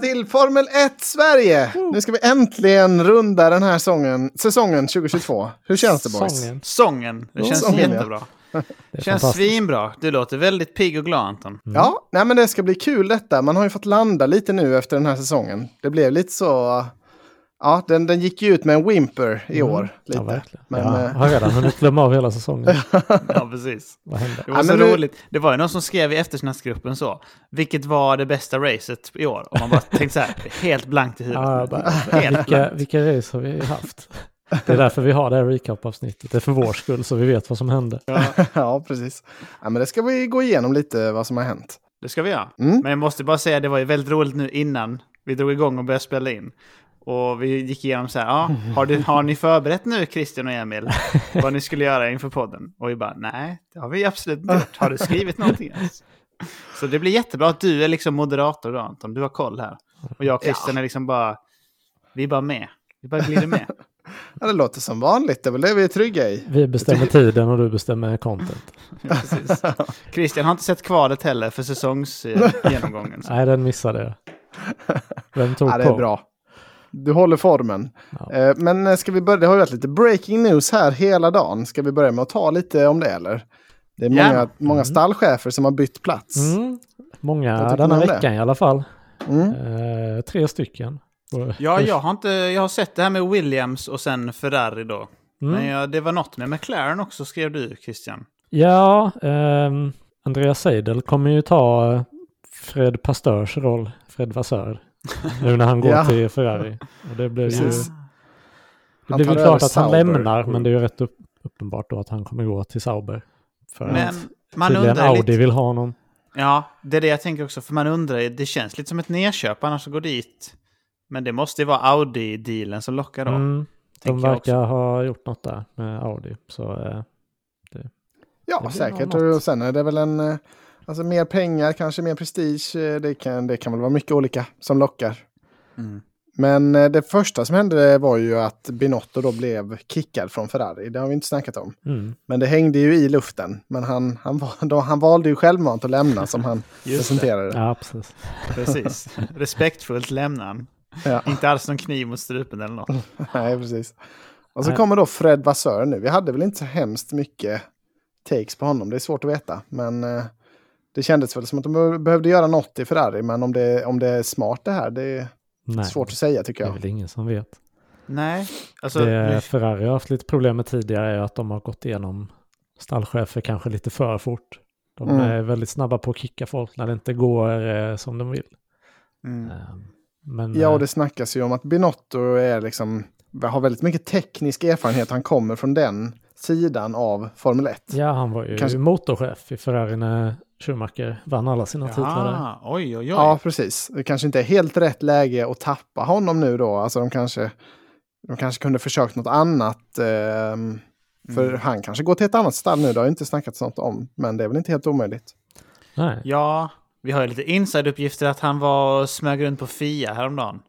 till Formel 1 Sverige! Nu ska vi äntligen runda den här sången, säsongen 2022. Hur känns det boys? Sången. Sången, det känns Sången, ja. jättebra. Det är Det känns svinbra. Du låter väldigt pigg och glad Anton. Ja, nej men det ska bli kul detta. Man har ju fått landa lite nu efter den här säsongen. Det blev lite så... Ja, den, den gick ju ut med en whimper i år. Lite. Ja, verkligen. Men, jag eh, har redan hunnit glömma av hela säsongen. Ja, precis. Vad hände? Det var Ja, så men nu- roligt. Det var ju någon som skrev i eftersnacksgruppen så. Vilket var det bästa racet i år? Och man bara tänkte så här, helt blankt i huvudet. Ja, bara, Helt vilka, blankt. vilka race har vi haft? Det är därför vi har det här recap-avsnittet. Det är för vår skull så vi vet vad som hände. ja, precis. Ja, men det ska vi gå igenom lite vad som har hänt. Det ska vi göra. Mm. Men jag måste bara säga, det var ju väldigt roligt nu innan vi drog igång och började spela in. Och vi gick igenom så här, ja, har, du, har ni förberett nu Christian och Emil vad ni skulle göra inför podden? Och vi bara, nej, det har vi absolut inte gjort. Har du skrivit någonting ens? Så det blir jättebra att du är liksom moderator då Anton, du har koll här. Och jag och Christian är liksom bara, vi är bara med. Vi bara glider med. Ja, det låter som vanligt. Det är väl det vi är trygga i. Vi bestämmer tiden och du bestämmer content. Ja, precis. Christian har inte sett kvalet heller för säsongsgenomgången. Nej, den missade jag. Vem tog Ja, det på? är bra. Du håller formen. Ja. Eh, Men eh, ska vi börja? Det har ju varit lite breaking news här hela dagen. Ska vi börja med att ta lite om det eller? Det är många, Gärna. många stallchefer som har bytt plats. Mm, många denna veckan i alla fall. Mm. Eh, tre stycken. Ja, jag har, inte, jag har sett det här med Williams och sen Ferrari då. Mm. Men jag, det var något med McLaren också, skrev du Christian. Ja, ehm, Andreas Seidel kommer ju ta eh, Fred Pastörs roll, Fred Vassör, nu när han går Ja. till Ferrari. Och det blev ju, det blev ju klart att han Sauber. lämnar, men det är ju rätt upp, uppenbart då att han kommer gå till Sauber. För Men att man tydligen undrar Audi lite... vill ha honom. Ja, det är det jag tänker också. För man undrar, det känns lite som ett nedköp annars att gå dit. Men det måste ju vara Audi-dealen som lockar då. Mm, de verkar ha gjort något där med Audi. Så eh, Ja, Det blir säkert. Och sen är det väl en... Alltså mer pengar, kanske mer prestige. eh, Det kan, det kan väl vara mycket olika som lockar. Mm. Men eh, det första som hände var ju att Binotto då blev kickad från Ferrari. Det har vi inte snackat om. mm, Men det hängde ju i luften. Men han, han, då, han valde ju självmant att lämna som han Just det, presenterade. ja, precis. precis. Respektfullt lämnar han. Ja. Inte alls någon kniv mot strupen eller något. Nej, precis. Och så Nej. kommer då Fred Vassör nu. Vi hade väl inte så hemskt mycket takes på honom. Det är svårt att veta. Men eh, det kändes väl som att de be- behövde göra något i Ferrari. Men om det, om det är smart det här, det är Nej, svårt att säga tycker det är jag. väl ingen som vet. Nej, alltså... det nu- Ferrari har haft lite problem med tidigare är att de har gått igenom stallchefer kanske lite för fort. De Mm. är väldigt snabba på att kicka folk när det inte går eh, som de vill. Mm. Eh, men Ja, eh, och det snackas ju om att Binotto är liksom, har väldigt mycket teknisk erfarenhet. Han kommer från den sidan av Formel 1. ja, han var ju kanske- motorchef i Ferrari när Schumacher vann alla sina titlar där. Ja, oj, oj, oj. Ja, precis. Det kanske inte är helt rätt läge att tappa honom nu då. Alltså de kanske, de kanske kunde försökt något annat. ehm, för Mm. han kanske går till ett annat stall nu. Det har ju inte snackats något om. Men det är väl inte helt omöjligt. Nej. Ja, vi har ju lite inside-uppgifter att han var smög runt på Fia häromdagen.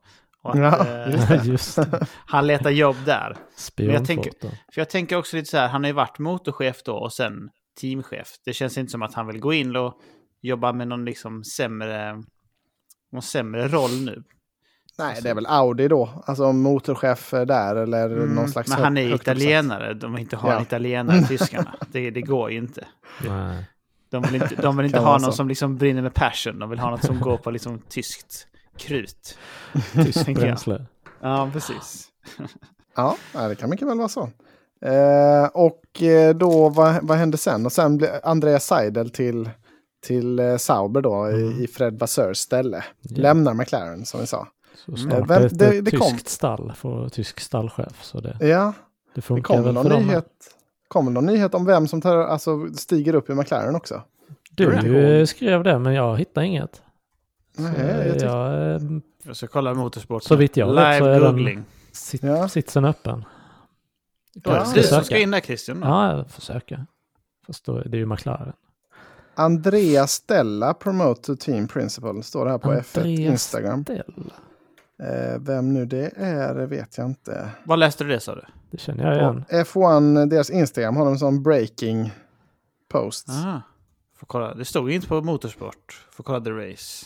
Och att, Ja, eh, Just det. han letar jobb där. jag tänker-. För jag tänker också lite så här, han har ju varit motorchef då och sen teamchef. Det känns inte som att han vill gå in och jobba med någon liksom sämre, någon sämre roll nu. Nej, det är väl Audi då. Alltså motorchef där eller Mm, någon slags... men han är italienare, de vill inte ha Ja. en italienare, tyskarna. Det, det går ju inte. Nej. De vill inte, de vill inte ha någon så. som liksom brinner med passion, de vill ha något som går på liksom tyskt krut. Jag. bränsle. Ja, precis. Ja, det kan mycket väl vara så. Eh, och eh, då, vad, vad hände sen? Och sen blev Andreas Seidel till, till eh, Sauber då Mm. i, i Fred Vasseurs ställe. Ja. Lämnar McLaren som vi sa. Så Mm. snart Vem- är det, det- ett det kom- tyskt stall för tysk stallchef. Så det, Ja, det det väl någon för nyhet. Kommer någon nyhet om vem som tar, alltså, stiger upp i McLaren också? Du skrev det men jag hittar inget. Nej, jag jag, Jag ska kolla motorsport. Så vitt jag vet så Live är den- googling. sit, Ja. sitsen öppen. Då är det du som ska in där Christian. då. Ja, jag försöker. Fast då, det är ju McLaren. Andreas Stella, promote to team principal, står det här på F1 Andreas Instagram. Stella. Eh, vem nu det är vet jag inte. Vad läste du det sa du? Det känner jag igen. På F1, deras Instagram har de en sån breaking post. Aha. Får kolla. Det stod inte på motorsport. Får kolla the race.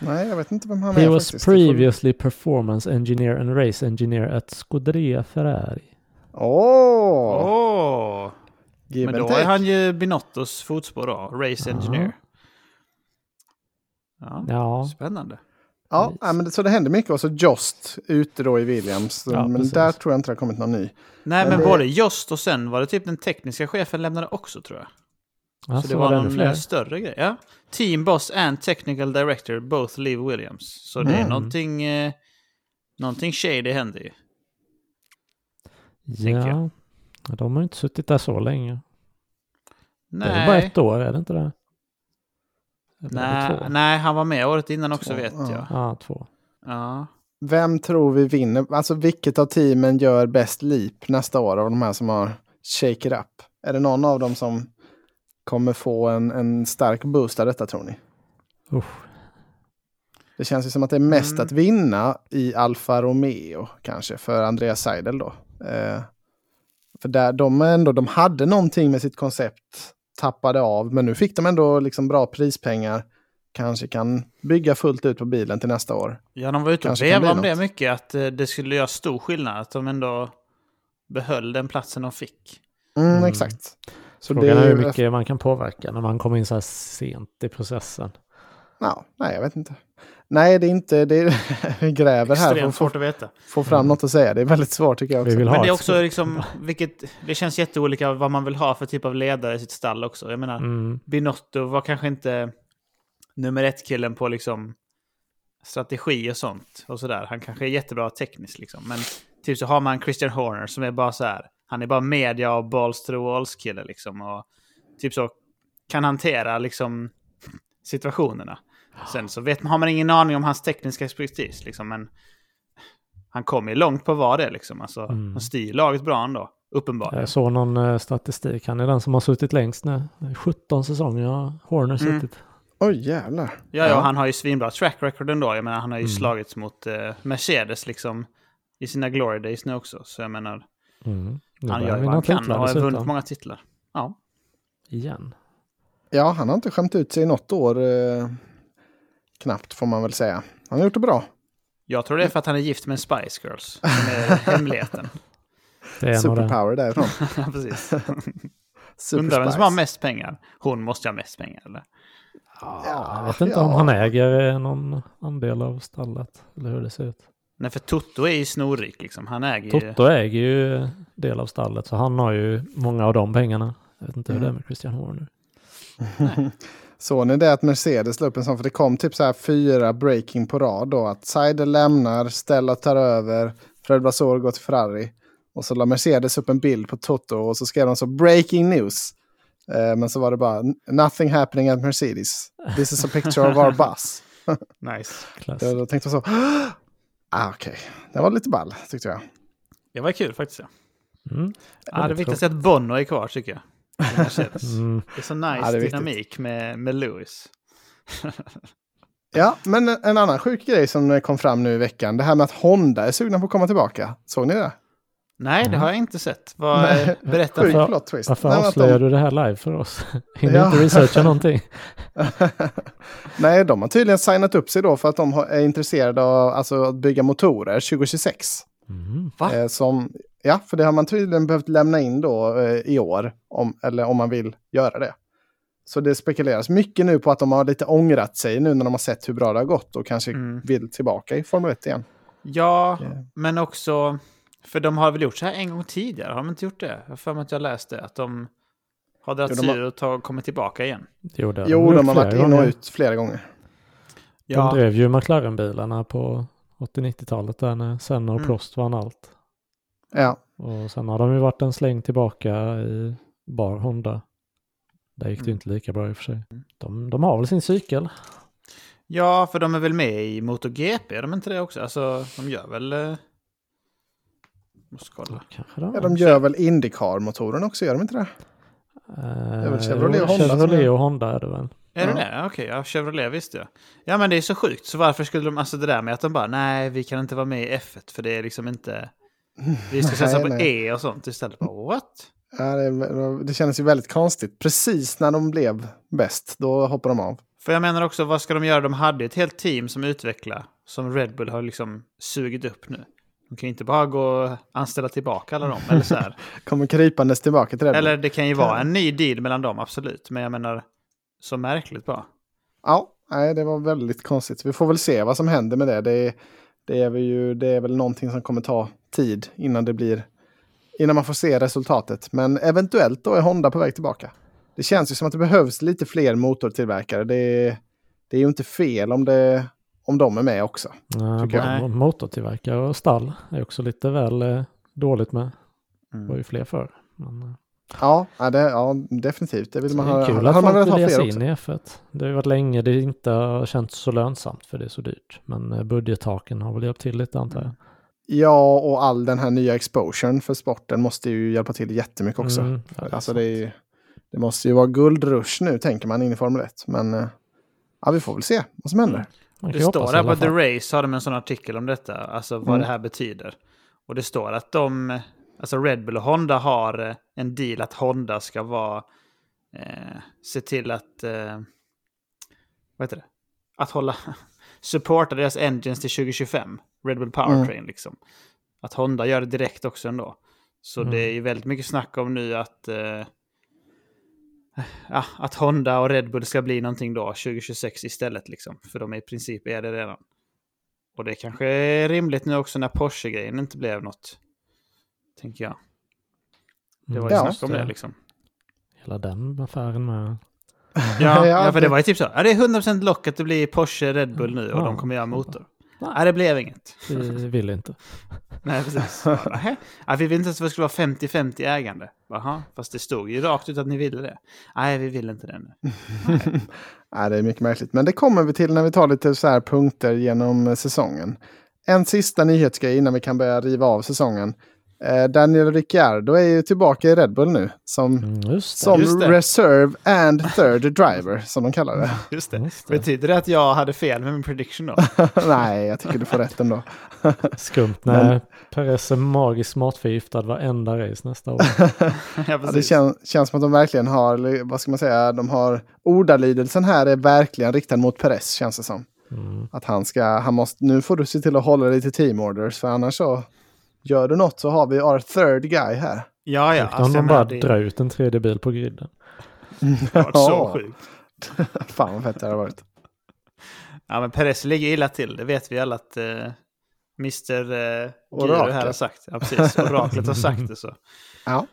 Nej, jag vet inte vem han He är was faktiskt. Det får- previously performance engineer and race engineer at Scuderia Ferrari. Åh! Give Men då take. är han ju Binottos fotspår då. Race Ja. engineer. Ja, Ja, spännande. Ja, ja, men det, så det händer mycket. Och så Jost ute då i Williams. Ja, men precis. där tror jag inte det har kommit någon ny. Nej, Men men det- både Jost och sen var det typ den tekniska chefen lämnade också tror jag. ja så så det var ännu någon fler. eh, större grej. Ja. Team boss and technical director both leave Williams. Så det är Mm. någonting, eh, någonting shady händer ju. Ja, de har ju inte suttit där så länge. Det är Nej. bara ett år, är det inte det? Nej, nej, han var med året innan också Två, vet ja. jag. Ja, två. Ja. Vem tror vi vinner? Alltså vilket av teamen gör bäst leap nästa år av de här som har shake it up? Är det någon av dem som kommer få en, en stark boost av detta tror ni? Usch. Det känns ju som att det är mest Mm. att vinna i Alfa Romeo kanske för Andreas Seidel då. Eh, för där, de, ändå, de hade någonting med sitt koncept, tappade av, men nu fick de ändå liksom bra prispengar. Kanske kan bygga fullt ut på bilen till nästa år. ja, de var ute och vevade om det mycket, att eh, det skulle göra stor skillnad. Att de ändå behöll den platsen de fick. Mm, Mm. Exakt. Så Frågan är hur mycket man kan påverka när man kommer in så här sent i processen. Ja, nej, jag vet inte. Nej, det är inte, det är, vi gräver här Extremt svårt att veta. få fram något att säga. Det är väldigt svårt tycker jag Vi också. vill ha Men det är också liksom, vilket, det känns jätteolika vad man vill ha för typ av ledare i sitt stall också. Jag menar, Mm. Binotto var kanske inte nummer ett-killen på liksom strategi och sånt. Och sådär. Han kanske är jättebra tekniskt liksom. Men typ så har man Christian Horner som är bara så här. Han är bara media och balls to the walls kille liksom. Och typ så kan hantera liksom situationerna. Sen så vet man, har man ingen aning om hans tekniska expertis liksom. Men han kommer ju långt på vara det liksom. Alltså, Mm. Han styr laget bra ändå. Uppenbarligen. Jag såg någon eh, statistik. Han är den som har suttit längst nu. 17 säsonger har Horner Mm. suttit. Oj, jävlar. Ja, ja, han har ju svinbra track record ändå. Jag menar, han har ju Mm. slagits mot eh, Mercedes liksom i sina glory days nu också. Så jag menar, Mm. Han gör vad han kan och har dessutom. vunnit många titlar. Ja. Igen. Ja, han har inte skämt ut sig i något år. Eh, knappt får man väl säga. Han har gjort det bra. Jag tror det är för att han är gift med Spice Girls. Som är hemligheten. Det är. Superpower därifrån. ja, precis. Super Undrar vem som har mest pengar. Hon måste ha mest pengar, eller? Jag vet inte om han äger eh, någon andel av stallet. Eller hur det ser ut. Nej, för Toto är ju snorrik liksom. Han äger ju... Toto äger ju del av stallet. Så han har ju många av de pengarna. Jag vet inte hur Mm. det är med Christian Horner. Såg ni det att Mercedes la upp en sån? För det kom typ så här fyra breaking på rad då. Att Seidel lämnar, Stella tar över, Fred Vasseur går till Ferrari. Och så la Mercedes upp en bild på Toto och så skrev de så breaking news. Eh, men så var det bara nothing happening at Mercedes. This is a picture of our bus. Nice. Klass. Då, då tänkte jag så. Ah, Okej, det var lite ball tyckte jag. Det var kul faktiskt. Ja, Mm. ja det är att Bono är kvar tycker jag. Mm. Det är så nice Ja, är viktigt. dynamik med, med Lewis. Ja, men en- annan sjuk grej som kom fram nu i veckan. Det här med att Honda är sugna på att komma tillbaka. Såg ni det? Nej, det har jag inte sett. Vad, Nej, berätta. Sjuk plot twist. Varför Nej, att de- avslöjar du det här live för oss? Hinner Ja. inte researcha någonting? Nej, de har tydligen signat upp sig då för att de är intresserade av alltså, att bygga motorer 2026. Mm. Va? Eh, som, ja, för det har man tydligen behövt lämna in då eh, i år, om, eller om man vill göra det. Så det spekuleras mycket nu på att de har lite ångrat sig nu när de har sett hur bra det har gått och kanske Mm. vill tillbaka i Formel 1 igen. Ja, Ja. men också... För de har väl gjort så här en gång tidigare? Har de inte gjort det? Jag har för mig att jag läste att de har dragit sig de ur och tag- kommit tillbaka igen. Jo, det har Jo, de har varit in och ut flera gånger. De drev ju McLaren-bilarna på 80-90-talet där när Senna och Mm. Prost vann allt. Ja, Och sen har de ju varit en släng tillbaka i bar Honda. Där gick det ju Mm. inte lika bra i och för sig. De, de har väl sin cykel. Ja, för de är väl med i MotoGP, är de inte det också? Alltså, de gör väl... Eh... Måste kolla. De. ja de gör väl Indycar-motorn också, gör de inte det? är väl Chevrolet och Honda Chevrolet är- och Honda är det väl. Är Ja. det det? Okej, ja, Chevrolet visste jag. Ja, men det är så sjukt. Så varför skulle de... Alltså det där med att de bara, nej, vi kan inte vara med i F1 för det är liksom inte... Vi ska satsa på Nej, E och sånt istället. Bara, what? Ja, det, det kändes ju väldigt konstigt. Precis när de blev bäst, då hoppar de av. För jag menar också, vad ska de göra? De hade ett helt team som utvecklar, som Red Bull har liksom sugit upp nu. De kan ju inte bara gå och anställa tillbaka alla dem. Eller, så här. Kommer krypandes tillbaka till det. eller det kan ju vara en ny deal mellan dem, absolut. Men jag menar, så märkligt bara. Ja, nej, det var väldigt konstigt. Vi får väl se vad som händer med det. Det är, det är, ju, det är väl någonting som kommer ta tid innan det blir innan man får se resultatet. Men eventuellt då är Honda på väg tillbaka. Det känns ju som att det behövs lite fler motortillverkare. Det det är ju inte fel om, det, om de är med också. Nej, motortillverkare och stall är också lite väl eh, dåligt med. Det var ju fler för. Men, eh, Ja, det, ja definitivt. Det vill så man det ha. är kul att folk vill ge in i F1. Det har ju varit länge det inte har känts så lönsamt för det är så dyrt. Men eh, budgettaken har väl hjälpt till lite antar jag. Ja, och all den här nya exposuren för sporten måste ju hjälpa till jättemycket också. Mm, ja, det alltså det, ju- det måste ju vara guldrush nu, tänker man, in i Formel 1. Men eh, ja, vi får väl se vad som händer. Kan Det står där på The. Race, har de en sån artikel om detta, alltså vad Mm. det här betyder. Och det står att de, alltså Red Bull och Honda har eh, en deal att Honda ska vara, eh, se till att, eh, vad heter det, att hålla, supporta deras engines till 2025, Red Bull Powertrain liksom. Att Honda gör det direkt också ändå. Så Mm. det är ju väldigt mycket snack om nu att, eh, ja, att Honda och Red Bull ska bli någonting då 2026 istället liksom. För de är i princip är det redan. Och det kanske är rimligt nu också när Porsche-grejen inte blev något. Tänker jag. Det var ju Ja. snack om det liksom. Hela den affären med. Ja, Ja, ja, för det det- var ju typ så. Ja, det är 100% lock att det blir Porsche Red Bull nu och Ja. de kommer göra motor. Nej. Nej, det blev inget. Vi vill inte. Nej, precis. Ja, vi vill inte att det skulle vara 50-50 ägande. Jaha, fast det stod ju rakt ut att ni ville det. Nej, vi vill inte det nu. Nej, det är mycket märkligt. Men det kommer vi till när vi tar lite så här punkter genom säsongen. En sista nyhetsgrej innan vi kan börja riva av säsongen. Eh, Daniel Ricciardo är ju tillbaka i Red Bull nu. Som, Mm, just det. som just det. reserve and third driver, som de kallar det. Just det. Just det. Betyder det att jag hade fel med min prediction då? Nej, jag tycker du får rätt ändå. Skumt när Perez är magiskt matförgiftad varenda race nästa år. ja, Ja, det kän, känns som att de verkligen har, vad ska man säga, de har ordalydelsen här är verkligen riktad mot Perez känns det som. Mm. Att han ska, han måste, nu får du se till att hålla dig till team orders för annars så gör du något så har vi our third guy här. Ja, ja. Alltså, de bara det drar ut en tredje bil på griden. har varit så sjukt. Fan vad fett det har varit. Ja, men Perez ligger illa till. Det vet vi alla att uh, Mr. Uh, Guru Orakel. här har sagt. Ja, precis. Oraklet har sagt det så. Ja.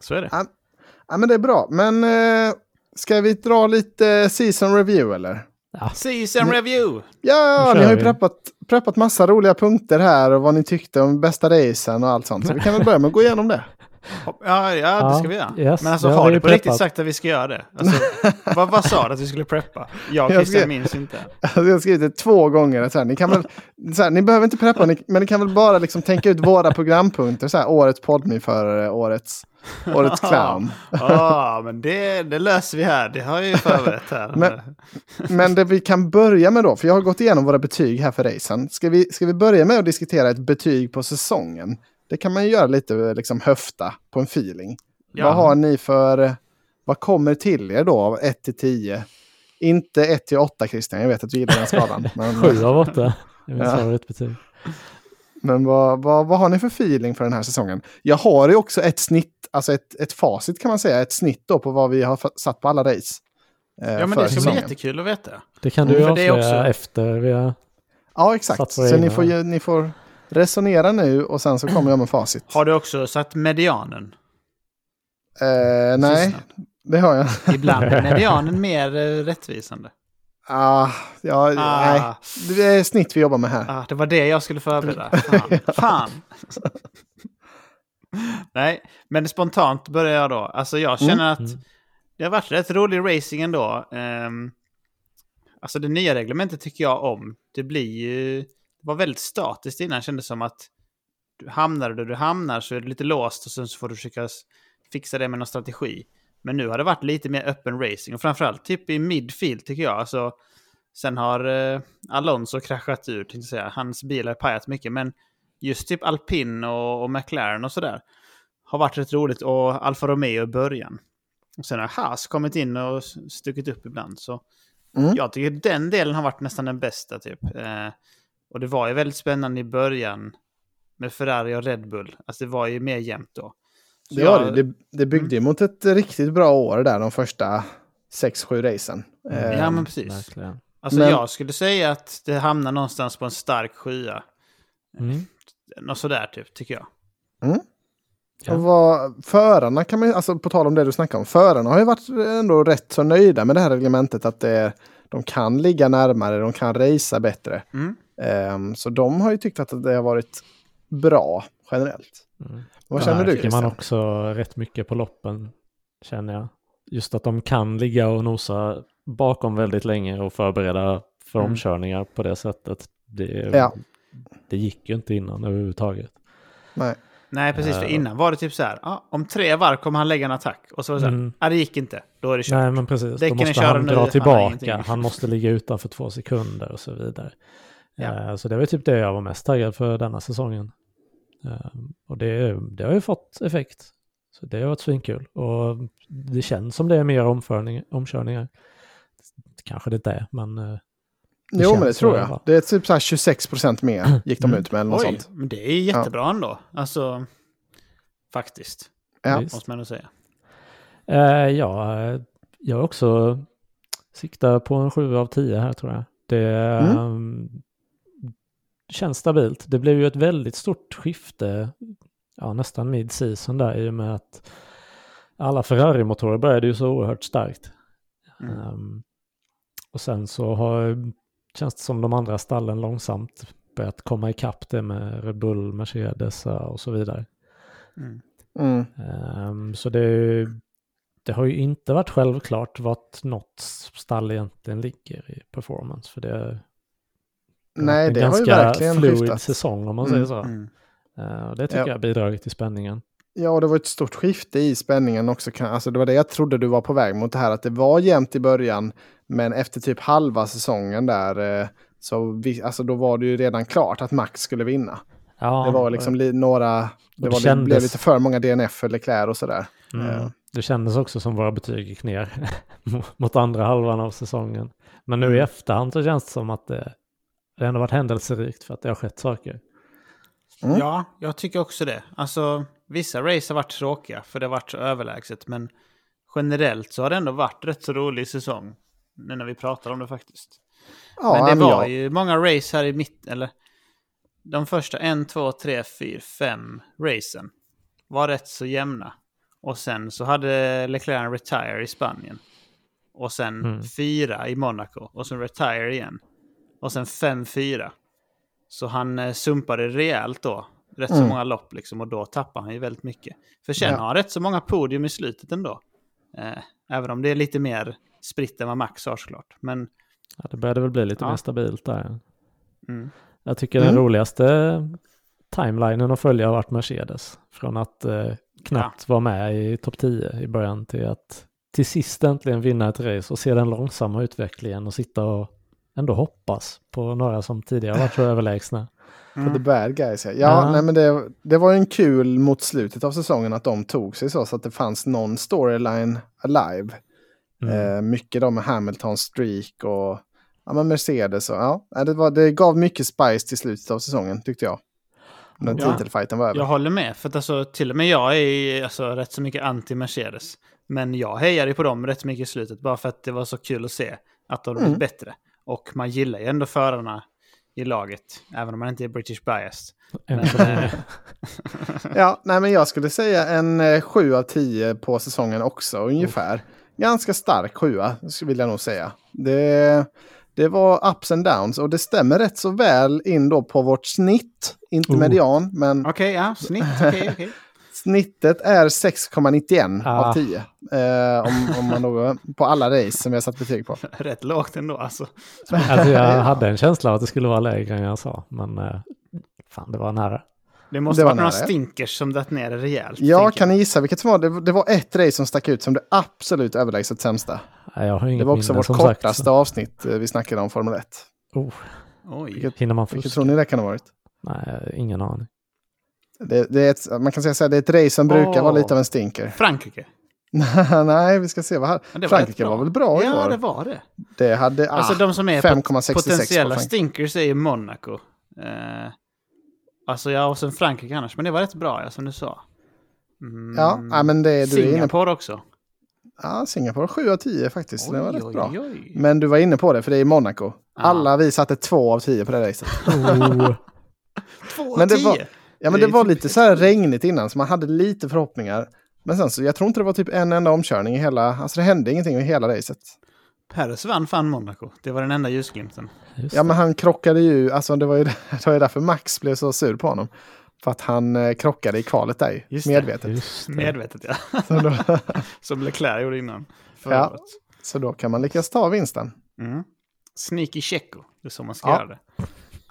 Så är det. Ja. ja men det är bra. Men eh, ska vi dra lite season review eller? Season review! Ja, ni har ju vi. preppat, preppat massa roliga punkter här och vad ni tyckte om bästa racen och allt sånt. Så vi kan väl börja med att gå igenom det. Ja, ja, det ska vi göra. yes, men alltså det har du på preppat. riktigt sagt att vi ska göra det? Alltså, vad, vad sa du att vi skulle preppa? Jag och Jag Christian minns inte. Alltså, jag har skrivit det två gånger. Så här, ni, kan väl, så här, ni behöver inte preppa, ni, men ni kan väl bara liksom tänka ut våra programpunkter. Så här, årets poddmyförare, årets, årets clown. Ja, men det, det löser vi här. Det har jag ju förberett här. Men- Men det vi kan börja med då, för jag har gått igenom våra betyg här för racen. Ska vi, ska vi börja med att diskutera ett betyg på säsongen? Det kan man ju göra lite liksom höfta på en feeling. Ja. Vad har ni för, vad kommer till er då av 1 till 10? Inte 1 till 8 Christian, jag vet att du gillar den skalan. Men, Sju av åtta är mitt Ja. favoritbetyg. Men vad, vad, vad har ni för feeling för den här säsongen? Jag har ju också ett snitt, alltså ett, ett facit kan man säga, ett snitt då på vad vi har satt på alla race. eh, Ja, men det ska bli jättekul att veta. Det kan du Mm, avslöja också- efter vi har... Ja, exakt. Satt Så ni får, ni får resonera nu och sen så kommer jag med facit. Har du också satt medianen? Eh, nej, Sista. det har jag. Ibland är medianen mer eh, rättvisande. Ah, ja, Ah. Nej, det är snitt vi jobbar med här. Ah, det var det jag skulle förbereda. Fan. Fan. Nej, men spontant börjar jag då. Alltså jag känner att Mm. det har varit rätt rolig racing ändå. Um, alltså det nya reglementet tycker jag om. Det blir ju... Det var väldigt statiskt innan. Det kändes som att du hamnar där du hamnar så är det lite låst och sen så får du försöka fixa det med någon strategi. Men nu har det varit lite mer öppen racing och framförallt typ i midfield tycker jag. Alltså, sen har eh, Alonso kraschat ur, tänkte jag säga. Hans bil har pajat mycket, men just typ Alpin och, och McLaren och sådär har varit rätt roligt och Alfa Romeo i början. Och sen har Haas kommit in och stuckit upp ibland. Så Mm. Jag tycker den delen har varit nästan den bästa typ. Eh, och det var ju väldigt spännande i början med Ferrari och Red Bull. Alltså det var ju mer jämnt då. Det, var jag- det. det, det byggde ju mot ett riktigt bra år där de första 6-7 racen. Ja, Eh, men precis. Verkligen. Alltså Men- jag skulle säga att det hamnar någonstans på en stark sjua. Mm. Något sådär typ, tycker jag. Ja. Och vad, förarna kan man ju- alltså på tal om det du snackade om, förarna har ju varit ändå rätt så nöjda med det här reglementet att det, de kan ligga närmare, de kan racea bättre. Mm. Ehm, så de har ju tyckt att det har varit bra generellt. Mm. Vad känner du Märker man Christian? också rätt mycket på loppen, känner jag. Just att de kan ligga och nosa bakom väldigt länge och förbereda för Mm. omkörningar på det sättet. Det, Ja. det gick ju inte innan överhuvudtaget. Nej. Nej, precis. För Eh. innan var det typ så här, ah, om tre varv kommer han lägga en attack. Och så var det så här, Mm. ah, det gick inte. Då är det kört. Nej, men precis. Då Däcken måste han nu, han dra tillbaka. ingenting. Han måste ligga utanför två sekunder och så vidare. Ja. Eh, Så det var typ det jag var mest taggad för denna säsongen. Eh, Och det, det har ju fått effekt. Så det har varit svinkul. Och det känns som det är mer omförning, omkörningar. Kanske det inte är, men eh, Det Jo, men det tror jag. fall. Det är typ så här 26 procent mer gick de Mm. ut med eller något Oj, sånt. men det är jättebra ändå. Alltså, faktiskt. Ja. Måste man nog säga. Eh, ja, eh, jag också siktar på en 7 av 10 här tror jag. Det Mm. ehm, känns stabilt. Det blev ju ett väldigt stort skifte, ja, nästan mid-season där i och med att alla Ferrari-motorer började ju så oerhört starkt. Mm. Ehm, och sen så har, känns det som de andra stallen långsamt börjat komma ikapp det med Red Bull, Mercedes och så vidare. Mm. Mm. Ehm, så det, det har ju inte varit självklart vart något stall egentligen ligger i performance. För det, Nej, det en har ju ganska verkligen fluid skiftat. säsong om man Mm, säger så. Mm. Och det tycker Ja. jag har bidragit till spänningen. Ja, och det var ett stort skifte i spänningen också. Alltså det var det jag trodde du var på väg mot det här. Att det var jämnt i början, men efter typ halva säsongen där, eh, så vi, alltså då var det ju redan klart att Max skulle vinna. Ja, det var liksom li, några, det, det var, det kändes- blev lite för många DNF för Leclerc och sådär. Mm. Eh, Det kändes också som våra betyg gick ner mot andra halvan av säsongen. Men nu i Mm. efterhand så känns det som att det, det ändå varit händelserikt för att det har skett saker. Mm. Ja, jag tycker också det. Alltså, vissa race har varit tråkiga för det har varit så överlägset. Men generellt så har det ändå varit rätt så rolig säsong. Nu när vi pratar om det faktiskt. Ja, men det men var jag- ju många race här i mitten, eller de första en, två, tre, fyra, fem racen var rätt så jämna. Och sen så hade Leclerc en retire i Spanien. Och sen Mm. fyra i Monaco. Och sen retire igen. Och sen fem, fyra. Så han eh, sumpade rejält då. Rätt så Mm. många lopp liksom. Och då tappade han ju väldigt mycket. För sen Ja. har han rätt så många podium i slutet ändå. Eh, även om det är lite mer spritt än vad Max har såklart. Men Ja, det började väl bli lite Ja. mer stabilt där. mm. Jag tycker Mm. den roligaste timelinen att följa har varit Mercedes. Från att eh, knappt vara med i topp 10 i början till att till sist äntligen vinna ett race och se den långsamma utvecklingen och sitta och ändå hoppas på några som tidigare varit så överlägsna. För the bad guys. Ja, ja Ja. Nej, men det, det var ju en kul mot slutet av säsongen att de tog sig så, så att det fanns någon storyline alive. Mm. Eh, mycket då med Hamiltons streak och ja, men Mercedes. Och, ja, det, var, det gav mycket spice till slutet av säsongen tyckte jag. När Ja. titelfighten var över. Jag håller med, för att alltså, till och med jag är alltså, rätt så mycket anti-Mercedes. Men jag hejade på dem rätt mycket i slutet, bara för att det var så kul att se att de blev Mm. bättre. Och man gillar ju ändå förarna i laget, även om man inte är British biased. Men, eh, Ja, nej, men jag skulle säga en eh, 7 av 10 på säsongen också ungefär. Ganska stark sjua, skulle jag nog säga. Det, det var ups and downs och det stämmer rätt så väl in då på vårt snitt. Inte Oh. median, men Okej, ja, snitt, okej, okej. Snittet är 6,91 Ah. av 10. Eh, om, om man då, på alla race som jag satt betyg på. Rätt lågt ändå alltså. Alltså jag hade en känsla av att det skulle vara lägre än jag sa, men eh, fan det var nära. Det måste Det var vara några stinkers som dött ner rejält. Ja, kan jag. ni gissa vilket som var? Det, det var ett race som stack ut som det absolut överlägset sämsta. Nej, Jag har inget Det var också minne, vårt sagt, kortaste så- avsnitt eh, vi snackade om Formel 1. Oh, Oj. hinner man Vilket tror ni det kan ha varit? Nej, ingen aning. Det, det är ett, man kan säga här, det är ett race som brukar Åh. vara lite av en stinker. Frankrike. Nej, vi ska se vad här. Var Frankrike var väl bra i Ja, år? det var det. Det hade Alltså ah, de som är 5,66 potentiella på stinkers är ju Monaco. Eh, alltså ja, och sen Frankrike annars. Men det var rätt bra, ja, som du sa. Mm, Ja, ja, men det du är inne på. Singapore också. Ja, Singapore 7 av 10 faktiskt. det var rätt bra. oj. Men du var inne på det, för det är Monaco. Alla vi satte 2 av 10 på det racet. Oh, Två Men det tio. var- Ja, men Det det var typ- lite så här regnigt innan, så man hade lite förhoppningar. Men sen så, jag tror inte det var typ en enda omkörning i hela, alltså det hände ingenting i hela racet. Paris vann fan Monaco. Det var den enda ljusglimten. just Ja, men han krockade ju, alltså det var ju, det var ju därför Max blev så sur på honom. För att han eh, krockade i kvalet där, Just det. medvetet. Just det. Medvetet ja. Så då, Som Leclerc gjorde innan. Ja. året. så då kan man lyckas ta vinsten. Mm. Sneaky Checo. Det är så man ska Ja. göra det.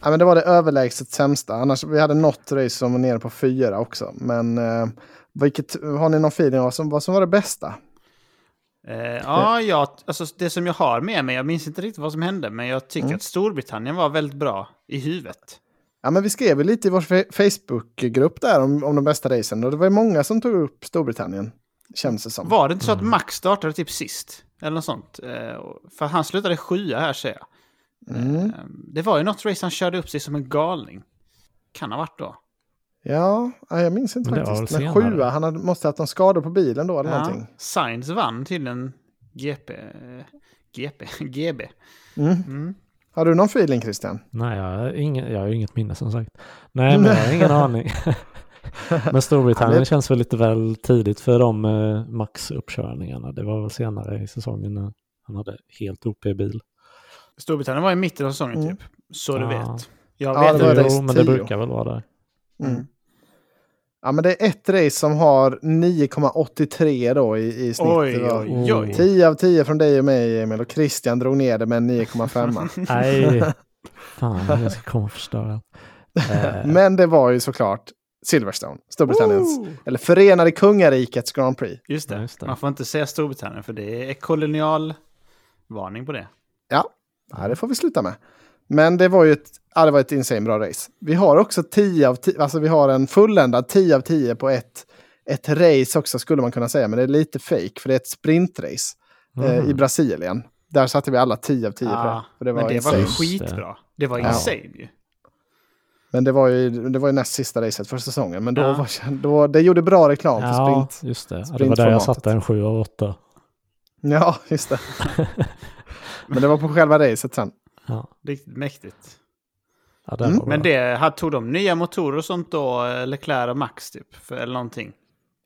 Ja, men det var det överlägset sämsta. Annars, vi hade något race som var nere på fyra också. Men eh, vilket, har ni någon feeling vad som, vad som var det bästa? Eh, ja, jag, alltså det som jag har med mig, jag minns inte riktigt vad som hände, men jag tycker Mm. att Storbritannien var väldigt bra i huvudet. Ja, men vi skrev ju lite i vår Facebookgrupp där om, om de bästa racen. Och det var ju många som tog upp Storbritannien. Känns det som. Var det inte så att Max startade typ sist? Eller något sånt. Eh, för han slutade sjua här ser jag. Mm. Eh, det var ju något race han körde upp sig som en galning. Kan ha varit då. Ja, ja, jag minns inte Men faktiskt. Men sjua, han hade, måste ha haft någon skada på bilen då eller Ja. någonting. Sainz vann till en GP. GP? GB. Mm. Mm. Har du någon feeling Christian? Nej, jag har, ingen, jag har ju inget minne som sagt. Nej, men jag har ingen aning. men Storbritannien känns väl lite väl tidigt för de eh, Max-uppkörningarna. Det var väl senare i säsongen när han hade helt OP-bil. Storbritannien var i mitten av säsongen Mm. typ. Så du Ja. vet. Jag Ja, vet det var inte. race Jo, men det 10. brukar väl vara där. Mm. Ja, men det är ett race som har 9,83 då i, i snitt. Oj, Det oj, oj. 10 av 10 från dig och mig Emil och Christian drog ner det med en 9,5. Nej, fan jag ska komma och förstöra. Eh, Men det var ju såklart Silverstone, Storbritanniens, Woo! eller Förenade Kungarikets Grand Prix. Just Ja, det. just det. Man får inte säga Storbritannien för det är kolonialvarning på det. Ja, ja, det får vi sluta med. Men det var ju ett, ja, det var ett insane bra race. Vi har också 10 av 10, alltså vi har en fulländad 10 av 10 på ett, ett race också skulle man kunna säga, men det är lite fake för det är ett sprintrace eh, mhm. i Brasilien. Där satte vi alla 10 av 10 på det. Ah, För det var men det var insane. Det. skitbra. Det var Ja. insane ju. Men det var ju, det var ju näst sista racet för säsongen. Men då Ja. var, då, det gjorde bra reklam för Ja, sprint. just det. Ja, det var där jag satte en 7 av 8. Ja, just det. men det var på själva racet sen. Ja, Riktigt mäktigt. ja det Mm. var Men det, hade- tog de nya motorer och sånt då, eh, Leclerc och Max typ? För, eller någonting.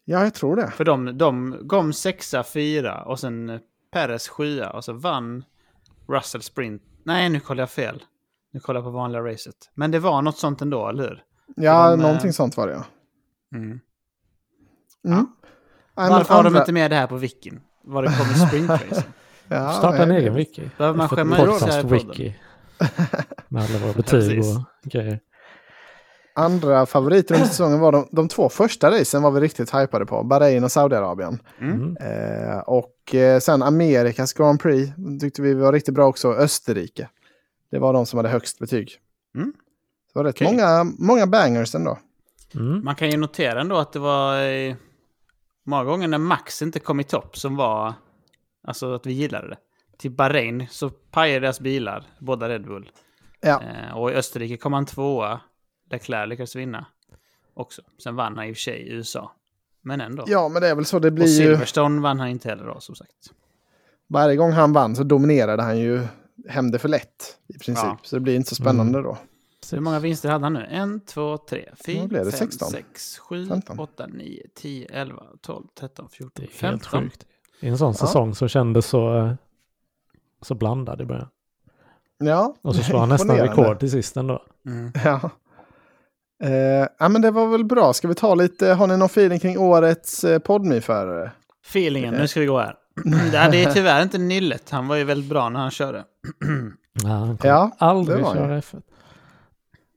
Ja, jag tror det. För de, de kom sexa, fyra och sen eh, Perez sjua och så vann Russell Sprint. Nej, nu kollar jag fel. Nu kollar jag på vanliga racet. Men det var något sånt ändå, eller hur? Ja, de, eh, någonting sånt var det ja. Mm. Mm. Ja. Varför har de inte med det här på wikin? Vad det kommer sprintracen? Ja, Starta en det- egen wiki. Behöver man skämma ut sig här i podden? Podcast-wiki. Med alla våra betyg och grejer. Andra favoriter under säsongen var de, de två första racen var vi riktigt hypade på. Bahrain och Saudiarabien. Mm. Eh, och eh, sen Amerikas Grand Prix tyckte vi var riktigt bra också. Österrike. Det var de som hade högst betyg. Mm. Det var rätt Okej. många, många bangers ändå. Mm. Man kan ju notera ändå att det var eh, många gånger när Max inte kom i topp som var, Alltså att vi gillade det. Till Bahrain så pajade deras bilar, båda Red Bull. Ja. Eh, och i Österrike kom han tvåa. Leclerc lyckades vinna också. Sen vann han i och för sig i USA. Men ändå. Ja, men det är väl så det blir och ju... Silverstone vann han inte heller då, som sagt. Varje gång han vann så dominerade han ju hämnde för lätt i princip. Ja. Så det blir inte så spännande mm. då. Så hur många vinster hade han nu? 1, 2, 3, 4, 5, 6, 7, 8, 9, 10, 11, 12, 13, 14, 15. I en sån säsong så kändes så, eh, så blandad i början. Ja, Och så slår han nästan rekord till sist ändå. Mm. Ja. Eh, ja, men det var väl bra. Ska vi ta lite, har ni någon feeling kring årets eh, podmi-förare? Feelingen, nu ska vi gå här. det är tyvärr inte Nillet, han var ju väldigt bra när han körde. Ja, han kommer Ja, det aldrig köra F1.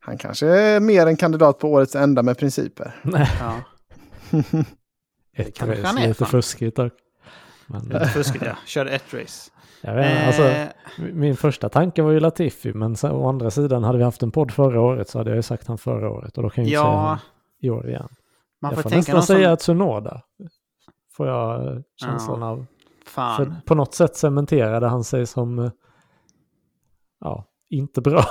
Han kanske är mer en kandidat på årets enda med principer. Nej, Ja, ett kanske race, han är, lite fuskigt dock. Men, lite fuskigt ja. Körde ett race. jag vet, alltså, Eh, min första tanke var ju Latifi, men sen, å andra sidan hade vi haft en podd förra året så hade jag ju sagt han förra året och då kan jag ju inte säga ja, han i år igen. man jag får får tänka nästan säga som... Tsunoda. får jag eh, känslan Ja. av. Fan. För på något sätt cementerade han sig som, eh, ja, inte bra.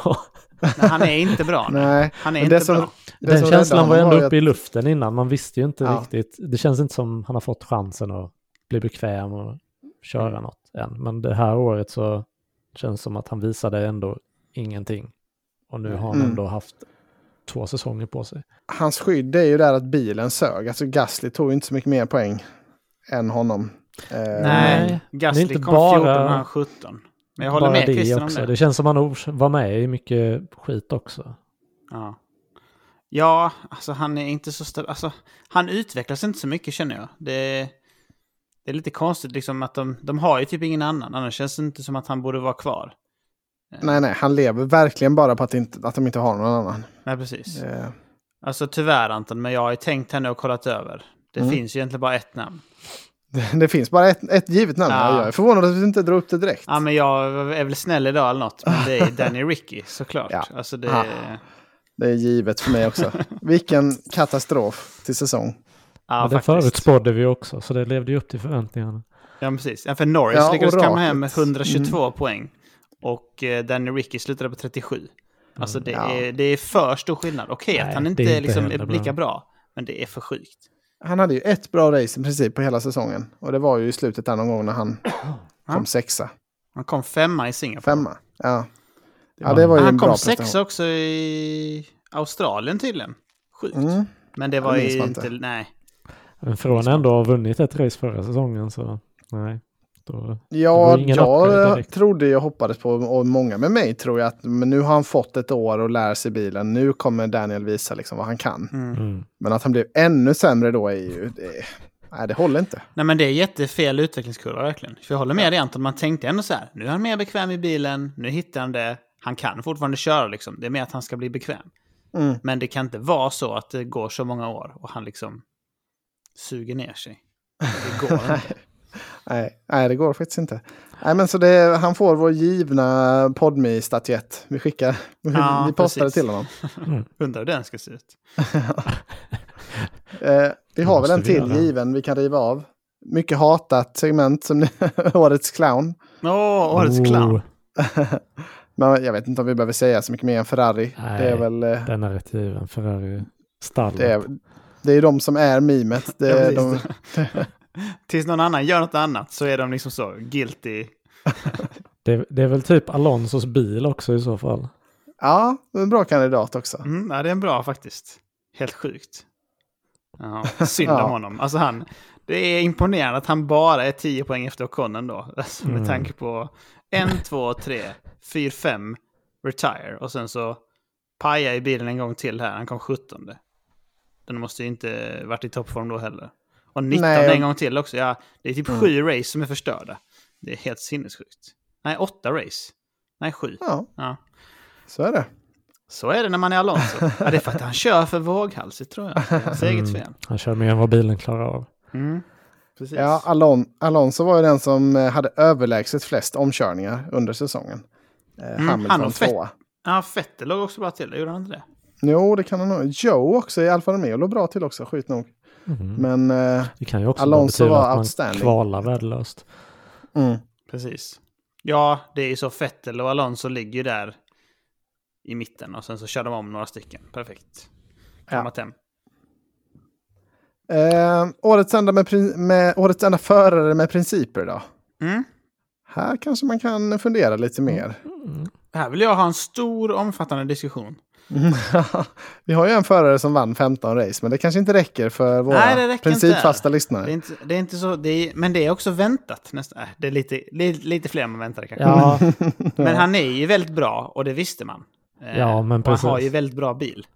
Nej, han är inte bra. Nej. Han är inte som- bra. Den känslan var ändå uppe i att- luften innan. Man visste ju inte Ja. riktigt. Det känns inte som han har fått chansen att bli bekväm och köra Mm. något än. Men det här året så känns som att han visade ändå ingenting. Och nu har han Mm. ändå haft två säsonger på sig. Hans skydd är ju där att bilen sög. Alltså Gasly tog inte så mycket mer poäng än honom. Eh, Nej, Nej, Gasly inte kom bara- 14 och han 17. Men jag håller med det Christian om också. det. Det känns som att han var med i mycket skit också. Ja. ja, alltså han är inte så stabil. Alltså, han utvecklas inte så mycket känner jag. Det, det är lite konstigt liksom att de, de har ju typ ingen annan. Annars känns det inte som att han borde vara kvar. Nej, nej, han lever verkligen bara på att, inte, att de inte har någon annan. Nej, precis. Eh, Alltså tyvärr Anton, men jag har ju tänkt här nu och kollat över. Det Mm. finns ju egentligen bara ett namn. det, det finns bara ett, ett givet namn. Ja. Jag är förvånad att vi inte drar upp det direkt. Ja, men jag är väl snäll idag eller något. Men det är Danny Ricky såklart. Ja. Alltså det... Ah. Det är givet för mig också. Vilken katastrof till säsong. Ja, Men det förutspådde vi också, så det levde ju upp till förväntningarna. Ja, precis. Ja, för Norris Ja, lyckades kamma hem raket. Mm. 122 poäng. Och eh, Danny Ricky slutade på 37. Alltså det, Ja. är, det är för stor skillnad. Okej att Nej, han inte, är inte liksom, är lika bra. Men det är för sjukt. Han hade ju ett bra race i princip på hela säsongen. Och det var ju i slutet där någon gång när han kom Ja. sexa. Han kom femma i Singapore. Femma. Ja, ja det var ju han kom sexa också i Australien tydligen. Sjukt. Mm. Men det var ju inte... inte. Nej. Men från ändå ha vunnit ett race förra säsongen så nej. Då, Det Ja, jag trodde jag hoppades på, och många med mig tror jag, att men nu har han fått ett år och lär sig bilen. Nu kommer Daniel visa liksom vad han kan. Mm. mm. Men att han blev ännu sämre då är ju... Det, nej, det håller inte. Nej men det är jättefel utvecklingskurva verkligen. För jag håller med dig Anton, man tänkte ändå så här, nu är han mer bekväm i bilen, nu hittar han det, han kan fortfarande köra liksom, det är mer att han ska bli bekväm. Mm. Men det kan inte vara så att det går så många år och han liksom suger ner sig. Det går inte. Nej, nej, det går faktiskt inte. Nej, men så det, han får vår givna podmi-statyett. Vi skickar, Ja, vi postar det till honom. Undrar hur den ska se ut. Eh, vi har väl en till given vi kan riva av. Mycket hatat segment som årets clown. Åh, årets clown. Oh, Men jag vet inte om vi behöver säga så mycket mer än Ferrari. Nej. Det är väl eh, den är rätt given. Ferrari stallet. det är, det är de som är mimet. Det Ja, de, Tills någon annan gör något annat så är de liksom så guilty. Det, det är väl typ Alonsos bil också i så fall. ja, det är en bra kandidat också. Mm, ja, det är en bra faktiskt. Helt sjukt. Ja, synd Ja. om honom. Alltså han, det är imponerande att han bara är 10 poäng efter Oconen då. Alltså, med Mm. tanke på 1, 2, 3, 4, 5 retire. Och sen så paja i bilen en gång till här. Han kom 17. Den måste ju inte varit i toppform då heller. Och 19 Nej, en gång till också. Ja, det är typ Mm. sju race som är förstörda. Det är helt sinnessjukt. Nej, åtta race. Nej, sju. Ja, Ja. så är det. Så är det när man är Alonso. Ja, det är för att han kör för våghalsigt tror jag. Det är Hans eget fel. Han kör mer än vad bilen klarar av. Mm. Precis. Ja, Alon, Alonso var ju den som eh, hade överlägset flest omkörningar under säsongen. Eh, Mm, han Hamilton tvåa. ja, Vettel låg också bra till. Gjorde han inte det? Jo, det kan han nog. Joe också i Alfa Romeo låg bra till också, sjukt nog. Mm. Men eh, Det kan ju också Alonso var att man outstanding. kvalar värdelöst. mm, Precis. Ja, det är ju så. Vettel och Alonso ligger ju där i mitten och sen så kör de om några stycken. Perfekt. Kammat hem. eh, årets, enda med, med, årets enda förare med principer då? Mm. Här kanske man kan fundera lite mer. Här vill jag ha en stor omfattande diskussion. Vi har ju en förare som vann 15 race, men det kanske inte räcker för våra Nej, det räcker principfasta inte. lyssnare. Det är inte, det är inte så, det är, men det är också väntat. Nästan. Äh, Det är lite, lite, lite fler man väntade kanske. Ja, Men han är ju väldigt bra och det visste man. Eh, Ja, men och han har precis. ju väldigt bra bil.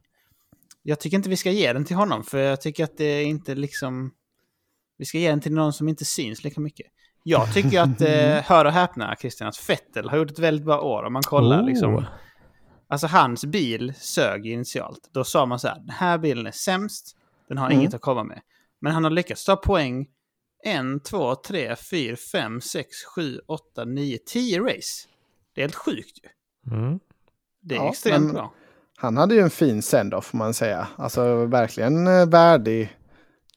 Jag tycker inte vi ska ge den till honom för jag tycker att det är inte liksom... Vi ska ge den till någon som inte syns lika mycket. Jag tycker att, eh, hör och häpna Christian, att Fettel har gjort ett väldigt bra år om man kollar Oh. liksom. Alltså hans bil sög initialt. Då sa man så här, den här bilen är sämst, den har Mm. inget att komma med. Men han har lyckats ta poäng 1, 2, 3, 4, 5, 6, 7, 8, 9, 10 race. Det är helt sjukt ju. mm. Det är Ja, extremt bra. Han hade ju en fin send-off får man säga. Alltså verkligen eh, värdig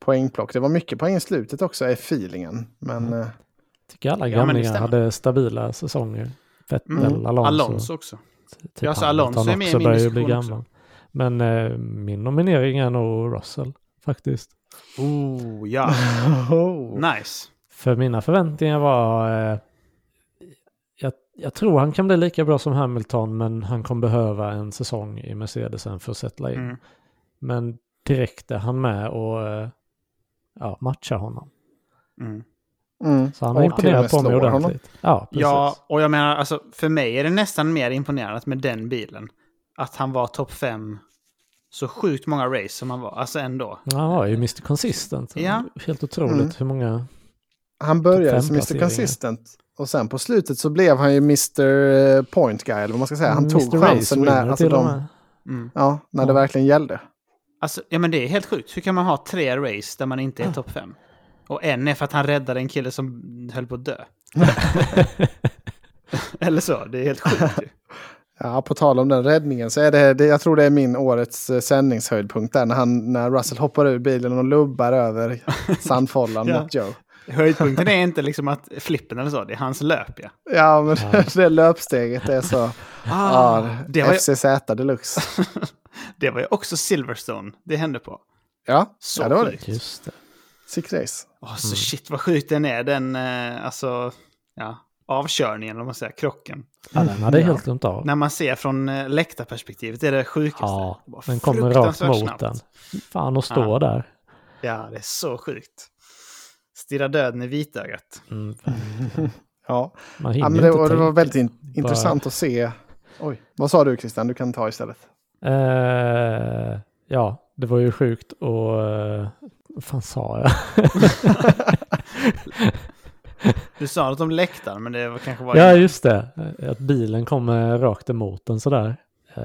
poängplock. Det var mycket poäng i slutet också, är feelingen. Men Mm. eh, Tycker alla Ja, gamlingar stämmer. hade stabila säsonger. Vettel, Mm. Alonso. Också. också. Typ Ja, Hamilton Alonso är med i min börjar bli diskussion också. gammal. Men eh, min nominering är nog Russell faktiskt. Oh, ja. oh. Nice. För mina förväntningar var... Eh, jag, jag tror han kan bli lika bra som Hamilton men han kommer behöva en säsong i Mercedesen för att sätta in. Mm. Men direkt är han med och eh, ja, matchar honom. Mm. Mm. Så han har imponerat på mig honom. ordentligt. Ja, precis. Ja, och jag menar, alltså, för mig är det nästan mer imponerande med den bilen. Att han var topp fem så sjukt många race som han var. Alltså ändå. Han var ju Mr Consistent. Ja. Helt otroligt Mm. hur många... Han började som Mr. Consistent. Och sen på slutet så blev han ju Mr Point Guy, eller vad man ska säga. Han tog Mr Race chansen winner när, alltså de, med. Mm. ja, när det Ja. verkligen gällde. Alltså, ja men det är helt sjukt. Hur kan man ha tre race där man inte är topp fem? Och en är för att han räddade en kille som höll på att dö. Eller så, det är helt sjukt ju. Ja, på tal om den räddningen så är det, det jag tror det är min årets eh, sändningshöjdpunkt där när, han, när Russell hoppar ur bilen och lubbar över sandfållan Ja. mot Joe. Höjdpunkten är inte liksom att flippen eller så, det är hans löp ja. Ja, men Ja. det löpsteget är så... Ah, ja, det, var ju, FCZ deluxe. det var ju också Silverstone det hände på. Ja, Så ja det var det. Just det. Sick race. Åh, så shit vad sjukt den är, den, eh, alltså, ja, avkörningen, om man säger, krocken. Ja, den hade jag Ja. helt glömt av. När man ser från eh, läktarperspektivet är det sjukaste. Ja, Det var den kommer rakt mot snabbt. den. Fan att stå Ja. där. Ja, det är så sjukt. Stirra döden i vitögat. Mm. Ja, Man ja men det, och det var väldigt in, intressant att se. Oj, vad sa du Christian? Du kan ta istället. Eh, ja, det var ju sjukt och... Vad fan sa jag? Du sa något om läktaren, men det var kanske var... ja, just det. Att bilen kommer rakt emot den sådär. Eh,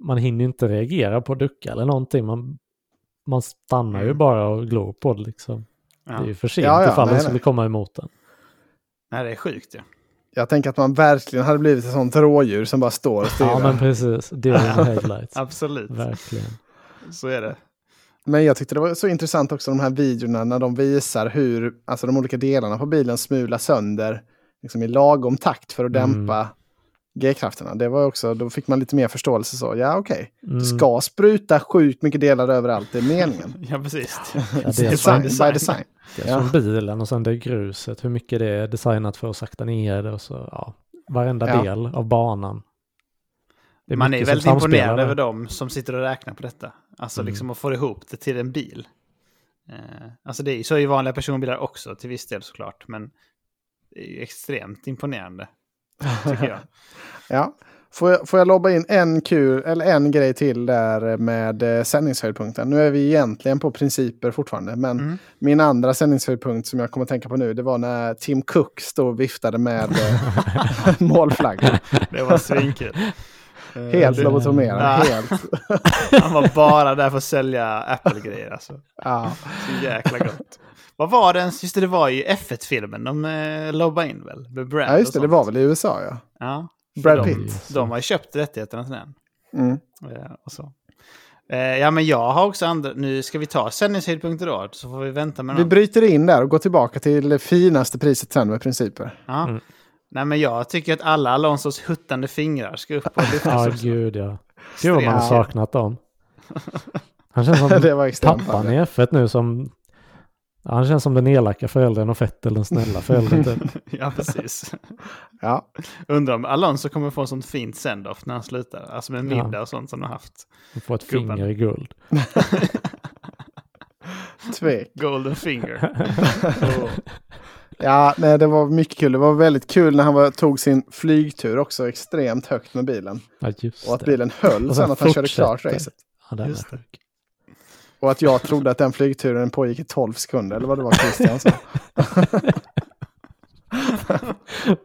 man hinner ju inte reagera på ducka eller någonting. Man, man stannar ju Mm. bara och glor på det liksom. Ja. Det är ju för sent Ja, ja, ifall nej, den nej. skulle komma emot den. Nej, det är sjukt ju. Jag tänker att man verkligen hade blivit ett sånt rådjur som bara står och Ja, stirrar. men precis. Deer in headlights. Absolut. Verkligen. Så är det. Men jag tyckte det var så intressant också de här videorna när de visar hur alltså de olika delarna på bilen smular sönder liksom i lagom takt för att Mm. dämpa G-krafterna. Det var också, då fick man lite mer förståelse så. Ja, okej. Mm. Det ska spruta sjukt mycket delar överallt, det är meningen. Ja, precis. Ja, det är design, design. by design. Dels Ja. från bilen och sen det gruset, hur mycket det är designat för att sakta ner det och så, ja, varenda Ja. del av banan. Det Man är väldigt imponerad över dem som sitter och räknar på detta. Alltså Mm. liksom att få ihop det till en bil. Eh, alltså det är ju så i vanliga personbilar också till viss del såklart. Men det är ju extremt imponerande. Tycker jag. Ja. Får jag, får jag lobba in en, kul, eller en grej till där med eh, sändningshöjdpunkten? Nu är vi egentligen på principer fortfarande, men Mm. min andra sändningshöjdpunkt som jag kommer att tänka på nu, det var när Tim Cook stod och viftade med eh, målflaggan. Det var svinkul. Eh, Helt lobotomerad, Ja. helt. Han var bara där för att sälja Apple-grejer alltså. Ja. Så jäkla gott. Vad var det ens? Just det, det var ju F1-filmen de eh, lobbade in väl? Med Brad ja, just det, det var väl i USA ja. Ja, Brad De- Pitt. de har ju köpt rättigheterna till den. Mm. Eh, och så. Ja, men jag har också andra... Nu ska vi ta sändningshöjdpunkter då, så får vi vänta med Vi dem. bryter in där och går tillbaka till det finaste priset sen med principer. Ja. Mm. Nej, men jag tycker att alla Alonsos huttande fingrar ska upp och lyftas Ja, gud ja. Gud vad man har saknat dem. Han känns som pappan i F1 nu som... Han känns som den elaka föräldern och Fettel den snälla föräldern. Typ. ja, precis. Ja. Undrar om Alonso kommer få sånt fint send-off när han slutar. Alltså med middag och sånt som har haft. Han får ett Gubben. finger i guld. Tvek. Golden finger. Oh. Ja, nej, det var mycket kul. Det var väldigt kul när han var, tog sin flygtur också extremt högt med bilen. Ja, Och att bilen höll Och sen sen att han körde klart racet. Ja. Och att jag trodde att den flygturen pågick i 12 sekunder, eller vad det var Christian sa.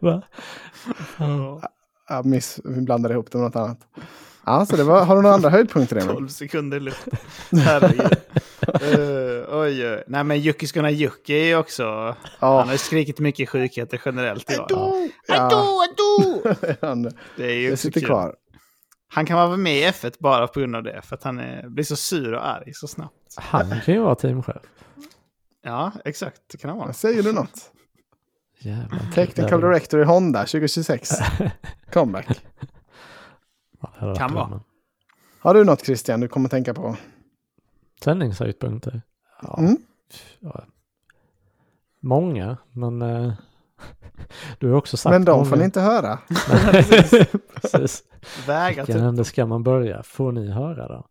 Va? Jag miss, blandade ihop det med något annat. Ja, så det var, har du några andra höjdpunkter Emil? 12 sekunder i luften. Herregud. Eh, oj, oj. Nej, men Jukki är ju också... Ja. Han har ju skrikit mycket sjukheter generellt i år. Ja, Adå! han, Det är ju det sitter kul. kvar. Han kan vara med i F1 bara på grund av det. För att han är, blir så sur och arg så snabbt. Han kan ju vara teamchef. Ja, exakt. Det kan det vara. Säger du något? Jävlar. Technical Director i Honda 2026. Comeback. Ja, Kan vara. drömmen. Har du något Christian du kommer tänka på? Sändningshöjdpunkter? Ja. Mm. ja. Många, men eh, du har också sagt Men de många. får ni inte höra. Precis. Vägar Vilken typ. ände ska man börja? Får ni höra då?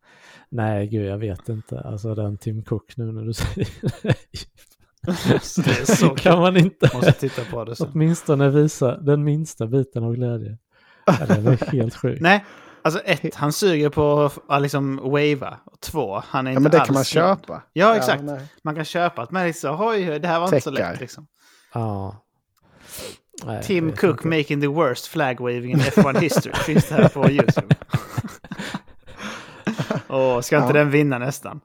Nej, gud, jag vet inte. Alltså den Tim Cook nu när du säger det. Det är så kan man inte Måste titta på det sen. åtminstone visa den minsta biten av glädje? Ja, det är helt sjukt. Nej, alltså ett, han suger på att liksom wava. Och två, han är Ja, inte men det alls kan man glad. köpa. Ja, exakt. nej. Man kan köpa att man är så, oj, det här var inte så lätt liksom. Ja. Nej, Tim Cook inte. making the worst flag waving in F1 history. Finns det här på YouTube. Och ska inte Ja. den vinna nästan?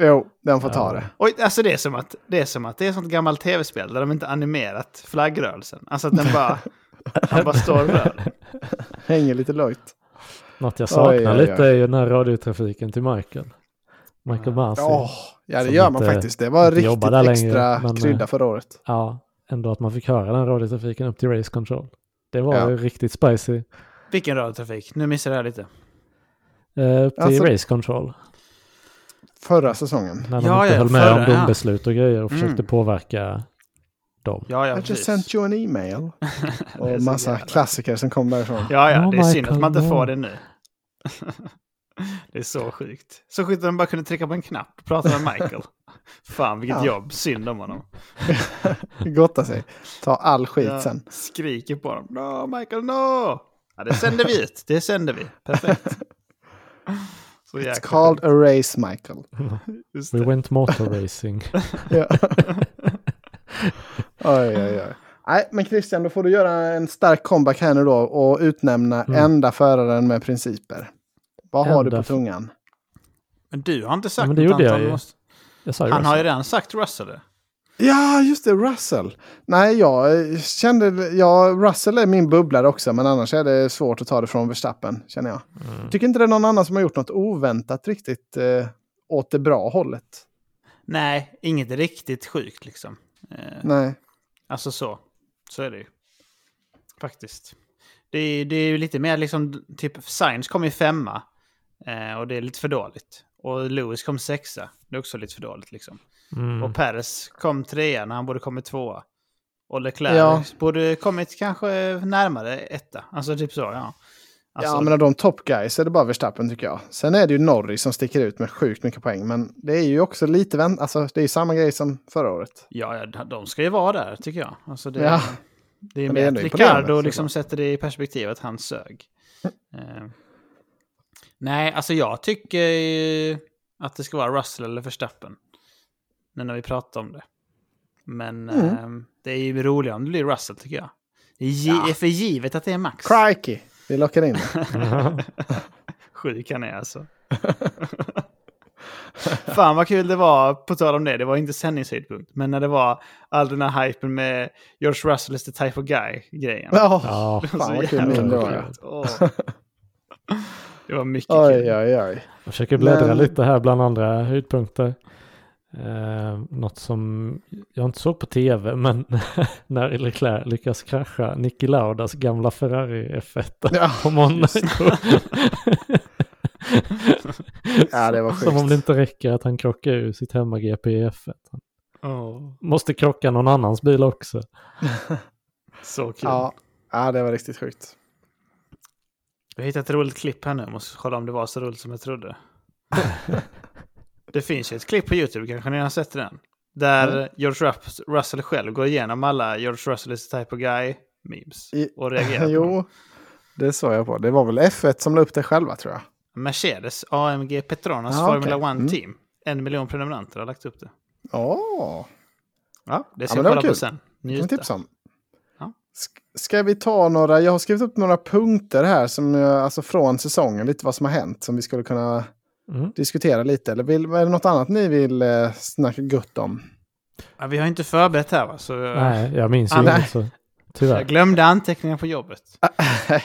Jo, den får ta Ja. det. Oj, alltså det är som att det är som att det är ett sånt gammalt tv-spel där de inte animerat flaggrörelsen. Alltså att den bara, han bara står rör. Hänger lite lojt. Något jag saknar Oj, oj, lite oj. är ju den här radiotrafiken till Michael. Michael Masi. Åh, ja, det gör man inte- faktiskt. Det var riktigt där längre, extra men, krydda eh, förra året. Ja, ändå att man fick höra den radiotrafiken upp till Race Control. Det var Ja. ju riktigt spicy. Vilken radiotrafik? Nu missar jag lite. Eh, upp till Alltså- Race Control. Förra säsongen. När de Ja, inte ja, höll med förra, om dombeslut och grejer och försökte Mm. påverka dem. Ja, ja, I just sent you an email. Och massa jävla- klassiker som kom därifrån. Ja, ja, Oh, det är synd att man inte får det nu. det är så sjukt. Så sjukt att de bara kunde trycka på en knapp och prata med Michael. Fan, vilket Ja. jobb. Synd om honom. Gotta sig. Ta all skit Jag sen. skriker på dem. No, Michael, no! Ja, det sänder vi ut. Det sänder vi. Perfekt. Så It's called a race, Michael. We went motor racing. Ja. oj, oj, oj. Nej, men Christian, då får du göra en stark comeback här nu då och utnämna Mm. enda föraren med principer. Vad har du Enda på tungan? Men du har inte sagt men det något gjorde jag ju. Måste... Jag sa ju Han har ju Russell. redan sagt Russell. Ja, just det, Russell. Nej, jag eh, kände, ja, Russell är min bubblare också, men annars är det svårt att ta det från Verstappen, känner jag. Mm. Tycker inte det är någon annan som har gjort något oväntat riktigt eh, åt det bra hållet. Nej, inget riktigt sjukt liksom. Eh, Nej. Alltså så. Så är det ju. Faktiskt. Det är, det är ju lite mer liksom, typ Science kom ju femma. Eh, och det är lite för dåligt. Och Lewis kom sexa. Det är också lite för dåligt liksom. Mm. Och Perez kom trea när han borde kommit tvåa. Och Leclerc Ja. borde kommit kanske närmare etta. Alltså typ så, ja. Alltså, ja, men av de top guys är det bara Verstappen tycker jag. Sen är det ju Norris som sticker ut med sjukt mycket poäng, men det är ju också lite vänt, alltså det är ju samma grej som förra året. ja, de ska ju vara där tycker jag. Alltså, det, Ja. det är mer att Ricardo liksom sätter det i perspektiv att han sög. Eh, nej, alltså jag tycker att det ska vara Russell eller Verstappen. Nu när vi pratar om det. Men Mm. eh, det är ju roligare om det blir Russell tycker jag. Det är, Ja. är för givet att det är Max. Crikey! Vi lockar in det. Sjuk han är alltså. Fan vad kul det var, på tal om det, det var inte sändningshöjdpunkt, men när det var all den här hypen med George Russell is the type of guy-grejen. Ja, Ja, Det var fan vad kul det var. Åh. Det var mycket kul. Oj, oj, oj. Jag försöker bläddra Men- lite här bland andra höjdpunkter. Eh, något som jag inte såg på tv, men när Leclerc lyckas krascha Niki Laudas gamla Ferrari F1 Ja, på Monaco. Ja, det var Som om sjukt. det inte räcker att han krockar ur sitt hemma-GP i F1. Han Åh, måste krocka någon annans bil också. så kul. ja, ja, det var riktigt sjukt. Jag hittat ett roligt klipp här nu, måste kolla om det var så roligt som jag trodde. Det finns ju ett klipp på YouTube, kanske ni har sett den. Där Mm. George Rus- Russell själv går igenom alla George Russell is the type of guy memes. Och reagerar på jo, det såg jag på. Det var väl F1 som la upp det själva tror jag. Mercedes AMG Petronas Ah, Formula okej. 1 Mm. Team. En miljon prenumeranter har lagt upp det. Åh, Ja, det ska men jag kolla på kul. sen. Njuta. om. Ja. Ska vi ta några, jag har skrivit upp några punkter här som, jag- alltså från säsongen, lite vad som har hänt som vi skulle kunna Mm. diskutera lite. Eller vill, är det något annat ni vill eh, snacka gött om? Ja, vi har inte förberett här va? Så, Nej, jag minns ju inget nej. så Tyvärr. Jag glömde anteckningar på jobbet.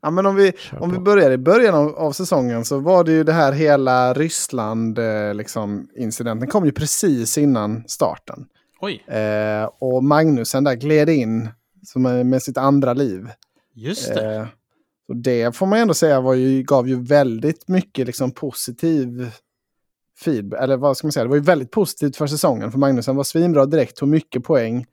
ja, men om vi, om vi börjar i början av, av säsongen så var det ju det här hela Ryssland-incidenten liksom, incidenten kom ju precis innan starten. Oj, Eh, och Magnusen där gled in som är med sitt andra liv. just det. Och det får man ändå säga var ju, gav ju väldigt mycket liksom, positiv feedback. Eller vad ska man säga, det var ju väldigt positivt för säsongen. För Magnusen var svinbra direkt, tog mycket poäng.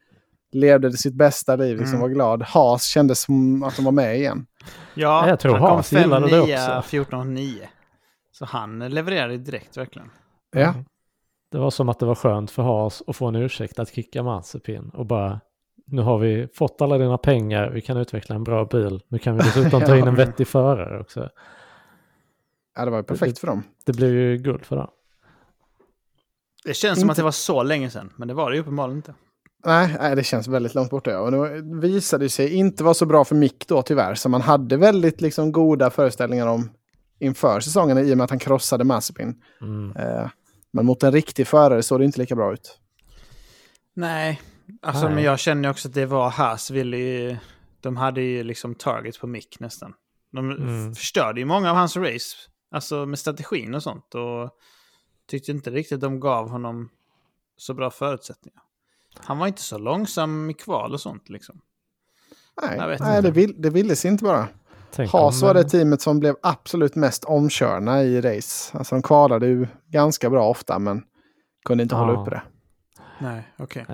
Levde sitt bästa liv, liksom Mm. var glad. Haas kändes som att de var med igen. Ja, jag tror han kom Haas gillade det 5-9, också. 14-9. Så han levererade direkt verkligen. Ja. Det var som att det var skönt för Haas att få en ursäkt att kicka Mazepin och bara nu har vi fått alla dina pengar, vi kan utveckla en bra bil, nu kan vi dessutom ta in en vettig förare också. Ja, det var ju perfekt för dem. Det blev ju guld för dem. Det känns som Inte- att det var så länge sedan, men det var det ju uppenbarligen inte. Nej, nej, det känns väldigt långt borta. Ja. Och det visade sig inte vara så bra för Mick då tyvärr. Så man hade väldigt liksom, goda föreställningar om inför säsongen i och med att han krossade Mazepin. Mm. Eh, men mot en riktig förare såg det inte lika bra ut. Nej, alltså Nej. men jag känner också att det var Haas ville ju... De hade ju liksom target på Mick nästan. De Mm. förstörde ju många av hans race, alltså med strategin och sånt. Och tyckte inte riktigt de gav honom så bra förutsättningar. Han var inte så långsam i kval och sånt liksom. Nej, Jag vet nej inte. det, vill, det ville sig inte bara. Tänk Haas om, var det teamet som blev absolut mest omkörna i race. Alltså de kvalade ju ganska bra ofta men kunde inte hålla Ja. uppe det. Nej, okej. Så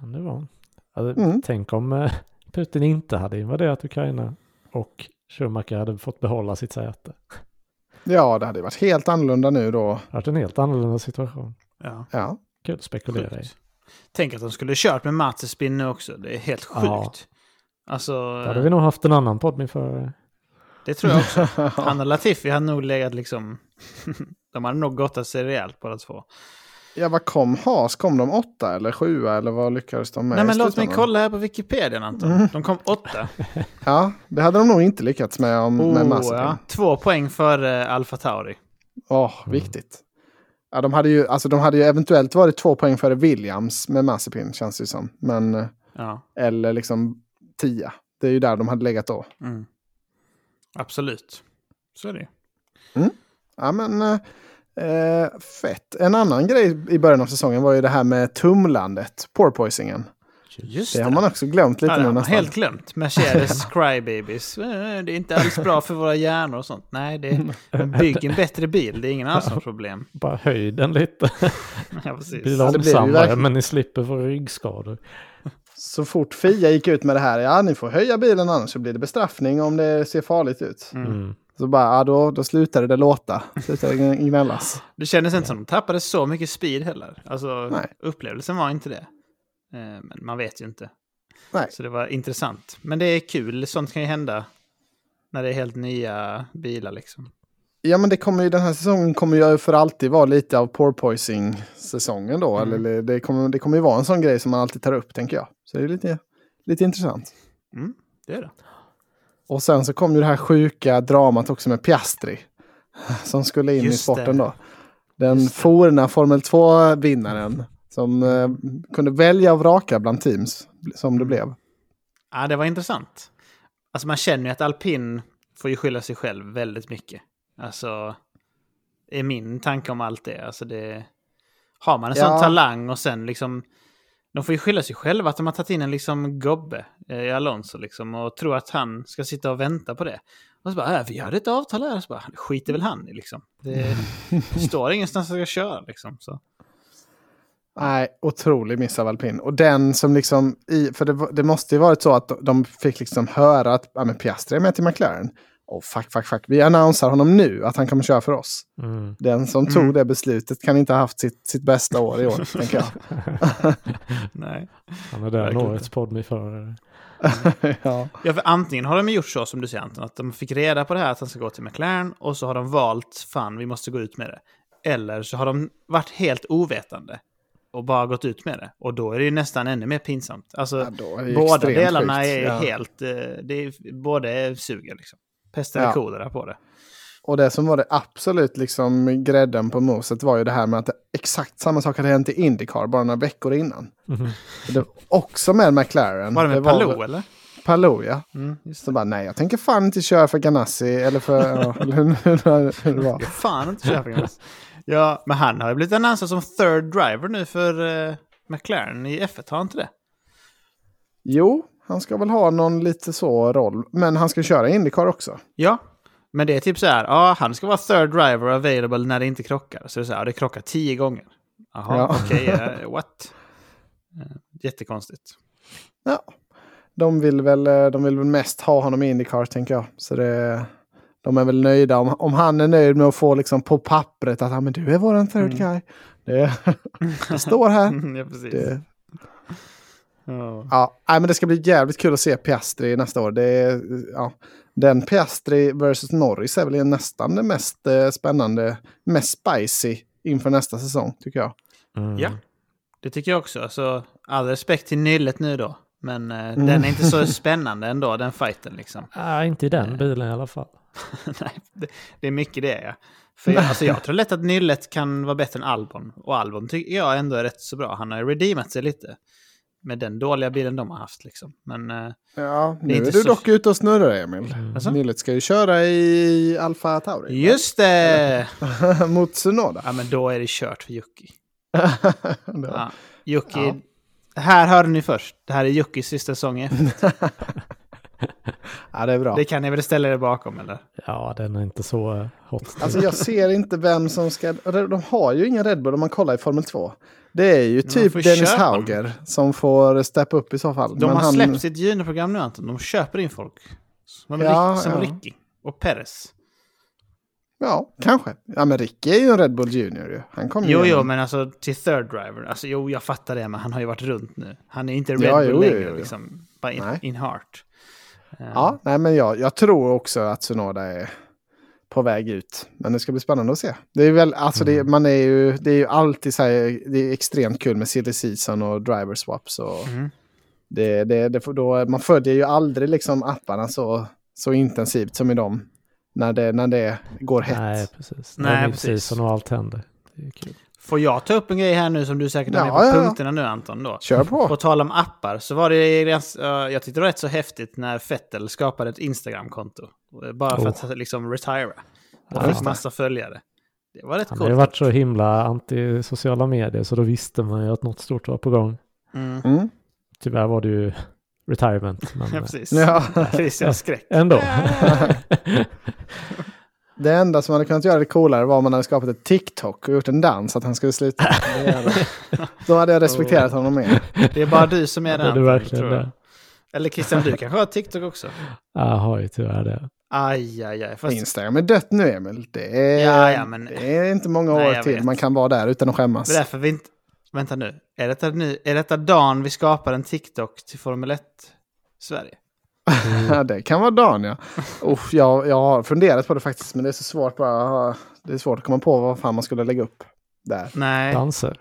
kan det vara. Alltså, Mm. Tänk om eh, Putin inte hade invaderat Ukraina och Schumacher hade fått behålla sitt säte. Ja, det hade varit helt annorlunda nu då. Det hade varit en helt annorlunda situation. Ja, Ja, Kul att spekulera i. sjukt. Tänk att de skulle kört med Matsespin nu också. Det är helt sjukt. Ja. Alltså, Då hade vi nog haft en annan podd min för det tror jag också. Och Latifi hade nog legat liksom... de hade nog gottat sig rejält båda två. Ja vad kom Haas? Kom de åtta eller sjua eller vad lyckades de med Nej men låt mig kolla här på Wikipedia Anton. Mm. De kom åtta. Ja, det hade de nog inte lyckats med, om, med Oh, Mazepin. ja. Två poäng för uh, Alfa Tauri. Åh, viktigt. Ja, de, hade ju, alltså, de hade ju eventuellt varit två poäng före Williams med Mazepin, känns det som. Men, eh, Ja, eller liksom tia. Det är ju där de hade legat då. mm. Absolut. Så är det ju. Ja, men eh, eh, fett. En annan grej i början av säsongen var ju det här med tumlandet, porpoisingen. Just Det har man också glömt lite Ja, det nu nästan. helt glömt. Mercedes Crybabies. Eh, Det är inte alls bra för våra hjärnor och sånt. Nej, det är, bygg en bättre bil. Det är ingen alls något problem. bara höj den lite. Ja, precis. Blir Ja, det blir ju långsammare verkligen- men ni slipper få ryggskador. Så fort Fia gick ut med det här, ja ni får höja bilen annars så blir det bestraffning om det ser farligt ut. Mm. Så bara, ja då, då slutade det låta. Slutade det gnällas. Det kändes inte som de tappade så mycket speed heller. Alltså, Nej. upplevelsen var inte det. Eh, Men man vet ju inte. Nej. Så det var intressant. Men det är kul, sånt kan ju hända. När det är helt nya bilar liksom. Ja men det kommer ju, den här säsongen kommer ju för alltid vara lite av porpoising säsongen då. Mm. Eller det kommer, det kommer ju vara en sån grej som man alltid tar upp tänker jag. Så det är lite, lite intressant. Mm, det är det. Och sen så kom ju det här sjuka dramat också med Piastri. Som skulle in i Just sporten det. då. Den Just forna Formel 2-vinnaren. Som eh, kunde välja och vraka bland teams. Som det Mm. blev. Ja, det var intressant. Alltså man känner ju att alpin får ju skylla sig själv väldigt mycket. Alltså, är min tanke om allt det. Alltså det... Har man en sån Ja. talang och sen liksom... De får ju skylla sig själva att de har tagit in en liksom gobbe eh, i Alonso liksom och tror att han ska sitta och vänta på det. Och så bara, äh, vi hade ett avtal här. Så bara, skiter väl han i liksom. Det, det står ingenstans att jag ska köra liksom. Så. Nej, otrolig miss av alpin. Och den som liksom, i, för det, det måste ju varit så att de fick liksom höra att ja, men Piastri är med till McLaren. Och fuck, fuck, fuck. Vi annonsar honom nu att han kommer köra för oss. Mm. Den som Mm. tog det beslutet kan inte ha haft sitt, sitt bästa år i år, tänker jag. Nej. Han är där årets poddmiförare. ja. Ja, för antingen har de gjort så som du säger Anton, att de fick reda på det här att han ska gå till McLaren och så har de valt, fan vi måste gå ut med det. Eller så har de varit helt ovetande och bara gått ut med det. Och då är det ju nästan ännu mer pinsamt. Alltså, Ja, båda delarna sjukt. är Ja. helt, eh, det är, båda är suger liksom. Pest eller Ja. kolera på det. och det som var det absolut liksom grädden på moset var ju det här med att exakt samma sak hade hänt i Indycar bara några veckor innan. Mhm. Det, också med McLaren. Var det med var Palou väl- eller? Palou, ja. Mm, just Så bara, nej, jag tänker fan inte köra för Ganassi eller för... hur, det var. det. Fan inte köpa Ganassi. Ja, men han har ju blivit annonsad som third driver nu för eh, McLaren i F1, har han inte det? Jo, han ska väl ha någon lite så roll. Men han ska köra Indycar också. Ja, men det är typ så här, ja, han ska vara third driver available när det inte krockar. Så det är så här, det krockar tio gånger. Jaha, Ja. okej, eh, what? Eh, jättekonstigt. Ja, de vill väl, eh, de vill väl mest ha honom i Indycar tänker jag. Så det, de är väl nöjda. Om, om han är nöjd med att få liksom på pappret att ah, men du är våran third Mm. guy. Det, det står här. ja, precis. Det, Ja. ja, nej, men det ska bli jävligt kul att se Piastri nästa år. Det är, ja, den Piastri versus Norris är väl nästan det mest eh, spännande, mest spicy inför nästa säsong tycker jag. Mm. Ja. Det tycker jag också. Alltså, all respekt till nyllet nu då. Men eh, Mm. den är inte så spännande ändå, den fighten liksom. Ah, inte i den bilen i alla fall. Nej, det, det är mycket det ja. För jag, alltså, jag tror lätt att nyllet kan vara bättre än Albon. Och Albon tycker jag ändå är rätt så bra. Han har redeemat sig lite. Med den dåliga bilen de har haft liksom. Men eh, Ja, Det nu är du så- dock ute och snurrar Emil. Alltså? Nyllet ska ju köra i Alfa Tauri. just det! Mot Tsunoda. Ja, men då är det kört för var- Ja. Ja. här hörde ni först. Det här är Jockes sista säsong i F1. ja, det är bra. Det kan ni väl ställa er bakom eller? Ja, den är inte så hot. Alltså jag ser inte vem som ska... De har ju ingen Red Bull om man kollar i Formel 2. Det är ju typ Dennis köpa Hauger som får steppa upp i så fall. De Men har han- släppt sitt juniorprogram nu Anton. De köper in folk. Som, Ja, Rick, som ja. Ricky och Perez. Ja, kanske. Ja, men Ricky är ju en Red Bull Junior ju. Han kommer Jo, jo, men alltså till third driver. Alltså jo, jag fattar det, men han har ju varit runt nu. Han är inte Red Ja, Bull jo, längre, jo, jo. liksom. Bara in, in heart. Eh, Ja, nej men jag, jag tror också att Tsunoda är på väg ut. Men det ska bli spännande att se. Det är väl, alltså det, Mm. man är ju, det är ju alltid så här, det är extremt kul med silly season och driver swaps. Och mhm. det, det, det får då, man följer ju aldrig liksom apparna så, så intensivt som i dem. När det, när det går hett. Nej, precis. Nej, Nej, precis. precis. Och allt händer. Det är kul. Får jag ta upp en grej här nu som du säkert har med Ja, på ja, ja. punkterna nu Anton då? Kör på. På tal om appar så var det jag tyckte det var rätt så häftigt när Fettel skapade ett Instagram-konto. Eh, Bara för Oh. att liksom retira. Och Ja, fick det. massa följare. Det var rätt Han har ju coolt. varit så himla anti sociala medier så då visste man ju att något stort var på gång. Mm. Mm. Tyvärr var det ju retirement. Men Ja, precis. Ja. Christians skräck. ändå. Det enda som hade kunnat göra det coolare var om man hade skapat ett TikTok och gjort en dans att han skulle sluta. Det Då hade jag respekterat honom mer. Det är bara du som är det den. är verkligen tror jag. det. Eller Christian, du kanske har TikTok också? Jag har ju tyvärr det. Aj, aj, aj. Fast, Instagram är dött nu Emil. Det är, Ja, ja, men- det är inte många Nej, år jag till vet. man kan vara där utan att skämmas. det är därför vi inte... Vänta nu. Är detta, nu. är detta dagen vi skapar en TikTok till Formel 1 Sverige? Ja, det kan vara dagen ja. Uff, jag, jag har funderat på det faktiskt men det är så svårt bara. Det är svårt att komma på vad fan man skulle lägga upp där. Nej. Danser.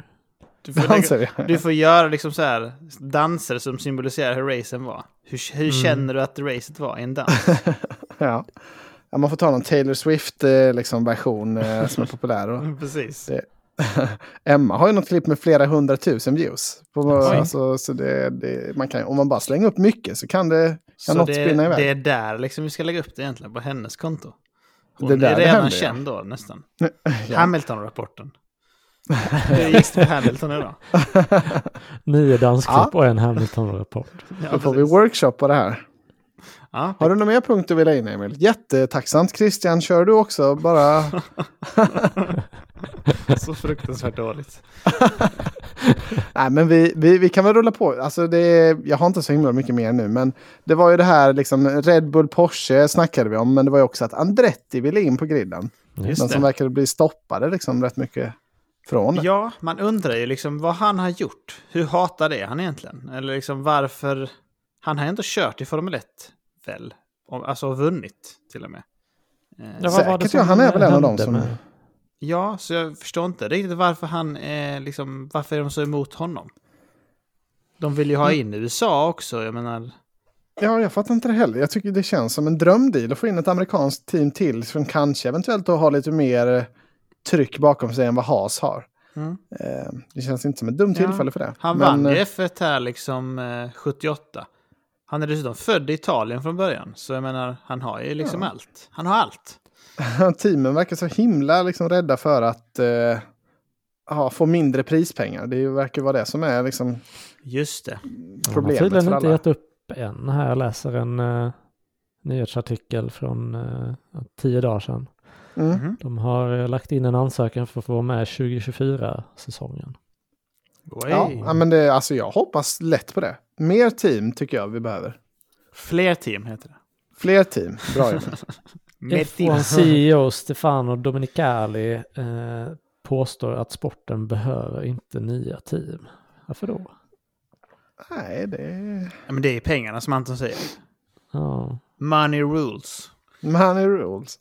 Du får, lägga, Danser ja. du får göra liksom så här danser som symboliserar hur racen var. Hur, hur Mm. känner du att racet var i en dans? ja. ja. Man får ta någon Taylor Swift eh, liksom, version eh, som är populär. Och, Precis. Det- Emma har ju något klipp med flera hundratusen views. På, alltså, så det, det, man kan, om man bara slänger upp mycket så kan det, Så det, det är där liksom vi ska lägga upp det egentligen, på hennes konto. Hon Det där är det redan händer, ja. känd då nästan. Ja. Hamilton-rapporten. Hur gick det för Hamilton idag? Nio dansklipp Ja. och en Hamilton-rapport. Ja, Då får vi precis. workshop på det här. Ja, Har du några mer punkter du vill ha in Emil? Jättetacksamt Christian, kör du också bara. så fruktansvärt dåligt. Nej men vi, vi, vi kan väl rulla på. Alltså det, är- jag har inte så himla mycket mer nu men det var ju det här liksom Red Bull Porsche snackade vi om men det var ju också att Andretti ville in på griden. Just men som det. verkade bli stoppade liksom rätt mycket från. Ja, man undrar ju liksom vad han har gjort. Hur hatar det han egentligen? Eller liksom varför... Han har ändå kört i Formel 1, väl? Alltså vunnit till och med. Eh, Ja, vad var det Säkert, ja, han är väl en av dem som- med- Ja, så jag förstår inte riktigt varför han är liksom, varför är de så emot honom? De vill ju ha Mm. in USA också, jag menar. Ja, jag fattar inte det heller. Jag tycker det känns som en drömdeal att få in ett amerikanskt team till som kanske eventuellt då har lite mer eh, tryck bakom sig än vad Haas har. Mm. Eh, det känns inte som ett dumt Ja, tillfälle för det. Han Men, vann ju eh, F1 här liksom eh, 78. Han är dessutom född i Italien från början. Så jag menar, han har ju liksom Ja. allt. Han har allt. teamen verkar så himla liksom rädda för att eh, ja, få mindre prispengar. Det verkar vara det som är liksom Just det. De har problemet tydligen för inte alla. gett upp än här. Jag läser en uh, nyhetsartikel från uh, tio dagar sedan. Mm. Mhm. De har eh, lagt in en ansökan för att få vara med 2024-säsongen. Ja, Oj. ja, men det, alltså jag hoppas lätt på det. Mer team tycker jag vi behöver. Fler team heter det. Fler team. Bra jobbat. F1 CEO Stefano Domenicali eh, påstår att sporten behöver inte nya team. Varför då? Nej, det är... Ja, men det är pengarna som Anton säger. Ja, Money rules. Money rules.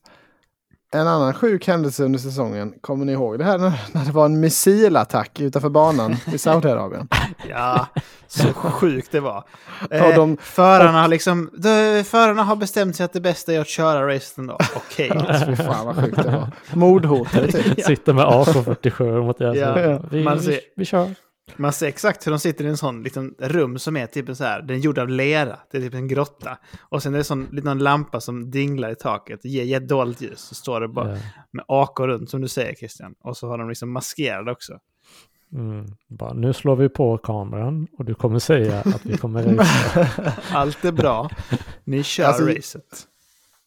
En annan sjuk händelse under säsongen, kommer ni ihåg det här när, det var en missilattack utanför banan i Saudiarabien? Ja, så sjukt det var. Eh, de- förarna, har liksom, de, förarna har bestämt sig att det bästa är att köra racet ändå. Okej. Alltså, fy fan vad sjukt det var. Mordhotade typ. sitter med AK47 mot deras Ja, vi, man vi, vi kör. Man ser exakt hur de sitter i en sån liten rum som är typ en så här, den är gjord av lera. Det är typ en grotta. Och sen är det sån liten lampa som dinglar i taket, ger jättedåligt ljus. Så står det bara Ja. med AK runt som du säger Christian. Och så har de liksom maskerade också. Mm. Bara, nu slår vi på kameran och du kommer säga att vi kommer racea. Allt är bra. Ni kör Alltså, racet.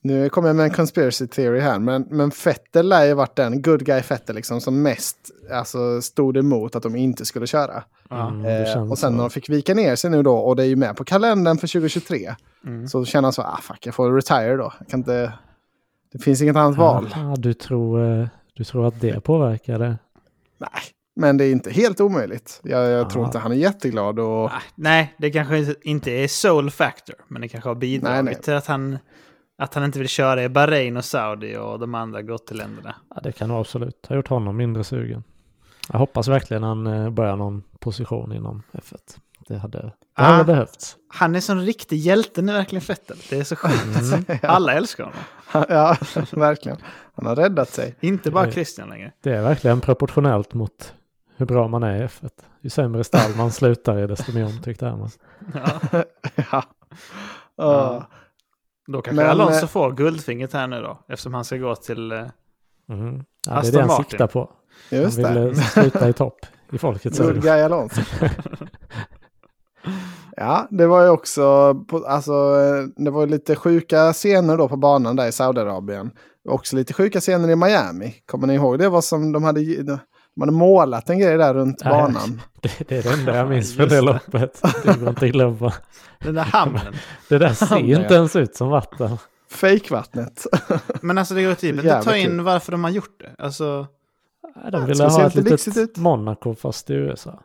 Nu kommer jag med en conspiracy theory här, men, men Fettel lär ju varit den, good guy Fettel liksom, som mest alltså, stod emot att de inte skulle köra. Ja. Mm, Eh, och sen så. när de fick vika ner sig nu då, och det är ju med på kalendern för 2023, Mm. så känner han så, ah fuck, jag får retire då. Jag kan inte, det finns inget annat val. Aha, du, tror, eh, du tror att det påverkar det? Nej, men det är inte helt omöjligt. Jag, jag tror Ah. inte han är jätteglad och Ah, Nej, det kanske inte- inte är soul factor. Men det kanske har bidragit Nej, nej. till att han, att han inte vill köra i Bahrain och Saudi och de andra grotteländerna. Ja, det kan absolut ha gjort honom mindre sugen. Jag hoppas verkligen han eh, börjar någon position inom F1. Det hade, det Ah. hade behövts. Han är sån riktig hjälte nu verkligen Fettel. Det är så sjukt. Alla älskar honom. ja, verkligen. Han har räddat sig. Inte bara Nej. Christian längre. Det är verkligen proportionellt mot hur bra man är i F1. Ju sämre stall man slutar i desto mer omtyckt är man. Ja. ja. Ja. Då kanske Men, Alonso eh, får guldfingret här nu då. Eftersom han ska gå till... eh, Mm. Ja, det är Aston det han siktar på. Han Just vill det. eh, sluta i topp i folkets Good ögon. guy Alonso. Ja, det var ju också, på, alltså, eh, det var lite sjuka scener då på banan där i Saudiarabien. Också lite sjuka scener i Miami. Kommer ni ihåg det? var som de hade, de hade målat en grej där runt Nej. banan. Det, det är det enda jag minns Just det det. loppet. Det går inte att glömma. Den där hamnen. Det där ser Hamnen, ja. inte ens ut som vatten. Fejkvattnet. Men alltså det går typ inte att ta in varför de har gjort det. Alltså, Nej, De ville ha ett litet ut. Monaco fast i USA.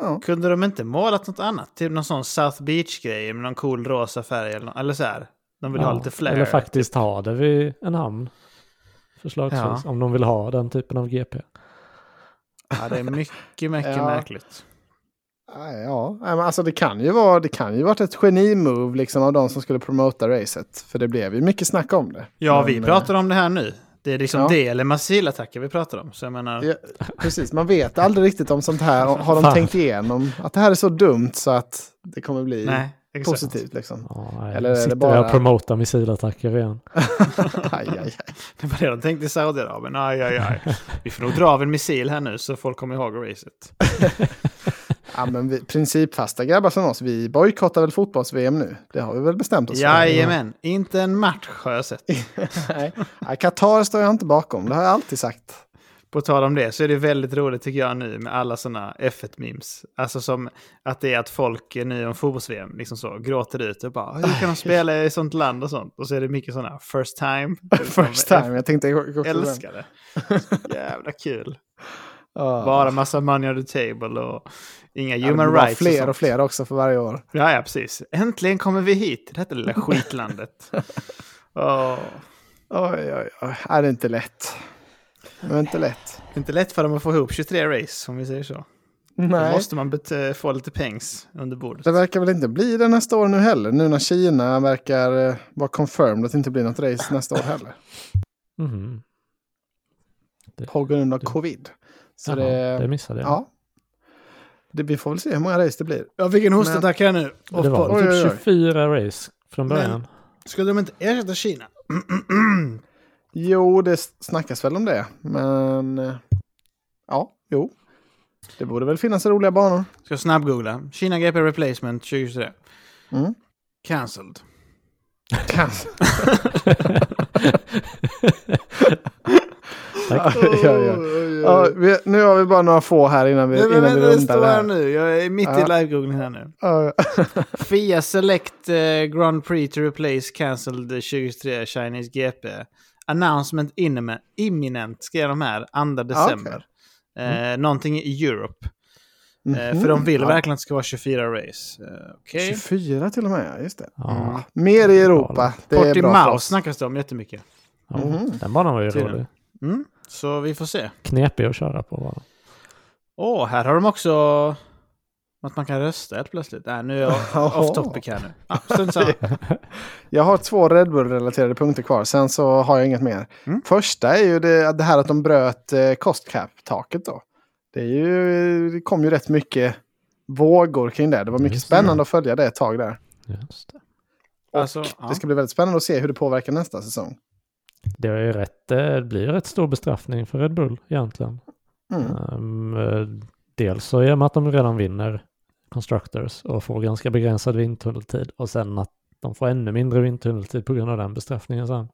ja. kunde de inte målat något annat? Typ någon sån South Beach-grej med någon cool rosa färg eller, eller så här. De vill ha lite flair. Eller faktiskt ha det vid en hamn. Förslagsvis. Ja. Om de vill ha den typen av GP. Ja, det är mycket, mycket Ja. märkligt. Ja, alltså det kan ju vara, det kan ju varit ett genimove liksom av de som skulle promota racet. För det blev ju mycket snack om det. Ja, Men, vi eh, pratar om det här nu. Det är liksom Ja. det eller missilattacker vi pratar om. Så jag menar, Ja, precis, man vet aldrig riktigt om sånt här. Har de Fan. tänkt igenom att det här är så dumt så att det kommer bli nej, exakt. positivt liksom? Ja. Eller är det Sitter bara- och promotar missilattacker igen. aj, aj, aj. Det var det de tänkte i Saudiarabien. Aj, aj, aj. Vi får nog dra av en missil här nu så folk kommer ihåg racet. Ja, men vi, principfasta grabbar som oss, vi bojkottar väl fotbolls-VM nu? Det har vi väl bestämt oss för? Jajamän, inte en match har jag sett. Nej, Nej, Qatar står jag inte bakom, det har jag alltid sagt. På tal om det så är det väldigt roligt tycker jag nu med alla sådana F1-memes. Alltså som att det är att folk nu om fotbolls-VM liksom så gråter ut och bara hur kan de spela i sånt land och sånt. Och så är det mycket sådana first time. First time, jag tänkte Jag älskar det. Jävla kul. Ja. Bara massa money on the table och inga Ja, det human rights. fler sånt. och fler också för varje år. Ja, ja, precis. Äntligen kommer vi hit, till detta lilla skitlandet. Åh, Oj, oj, oj. Nej, det är inte lätt. Det är inte lätt. inte lätt för dem att få ihop 23 race, om vi säger så. Då Nej, måste man bet- få lite pengs under bordet. det verkar väl inte bli det nästa år nu heller. Nu när Kina verkar eh, vara confirmed att det inte blir något race nästa år heller. Mhm. På grund av covid. Så Jaha, det, det missade jag. ja. Det, vi får väl se hur många race det blir. Jag fick en hostattack här nu. det var Oj, typ oj, oj. 24 race från Men- början. Skulle de inte ersätta Kina? Jo, det snackas väl om det. Men eh, ja, jo. Det borde väl finnas roliga banor. Ska snabbgoogla. Kina GP Replacement 2023. Mm. Cancelled. Kanske. Tack. ja, ja. Ja, vi, nu har vi bara några få här innan vi, Nej, men innan vi vänta, det rundar står det här här. nu. Jag är mitt Ja. i live-googling här nu. Ja, ja. Fia Select eh, Grand Prix to replace cancelled 2023 Chinese GP. Announcement inime- imminent skrev de här 2 december. Eh, någonting i Europe. Eh, för de vill Mhm. Ja, verkligen att det ska vara 24 race. Eh, Okej. 24 till och med, ja, just det. Ja, Mer i Europa. Det är bra för Portimao oss. snackas det om jättemycket. ja. Mhm. Den banan var ju Tydligen. rolig. Mm. Så vi får se. Knepig att köra på bara. Åh, här har de också att man kan rösta helt plötsligt. Nej, nu är jag off topic här nu. Samma. Jag har två Red Bull-relaterade punkter kvar, sen så har jag inget mer. Mm. Första är ju det, det här att de bröt eh, cost cap-taket då. Det, är ju, det kom ju rätt mycket vågor kring det. Det var mycket Just det. spännande att följa det ett tag där. Just det. Och Alltså, ja. det ska bli väldigt spännande att se hur det påverkar nästa säsong. Det, är ju rätt, eh, det blir ju rätt stor bestraffning för Red Bull egentligen. Mm. Eh, dels så i och med att de redan vinner Constructors och får ganska begränsad vindtunneltid och sen att de får ännu mindre vindtunneltid på grund av den bestraffningen sen.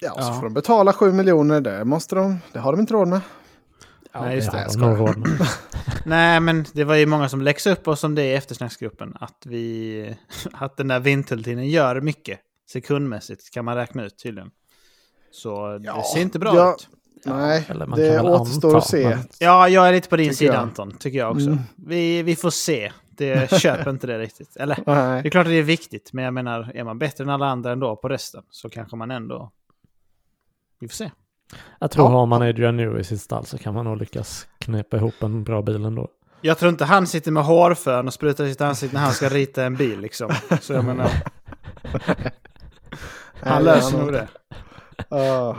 Ja, och så Ja. får de betala 7 miljoner. Det måste de. Det har de inte råd med. Nej, just det det. nog råd med. Nej, men det var ju många som läxade upp oss om det i eftersnacksgruppen. Att, vi, att den där vindtulltiden gör mycket sekundmässigt kan man räkna ut tydligen. Så Ja, det ser inte bra ja. ut. Nej, Eller man det kan väl återstår anta, att se. men- Ja, jag är lite på din Tycker sida jag. Anton, tycker jag också. Mm. Vi, vi får se. Det köper inte det riktigt. Eller, det Nej. är klart att det är viktigt, men jag menar, är man bättre än alla andra ändå på resten så kanske man ändå... Vi får se. Jag tror Ja. har man Adrian Newey i sitt stall så kan man nog lyckas knepa ihop en bra bil ändå. Jag tror inte han sitter med hårfön och sprutar i sitt ansikte när han ska rita en bil liksom. Så jag menar, han löser nog det. Ah.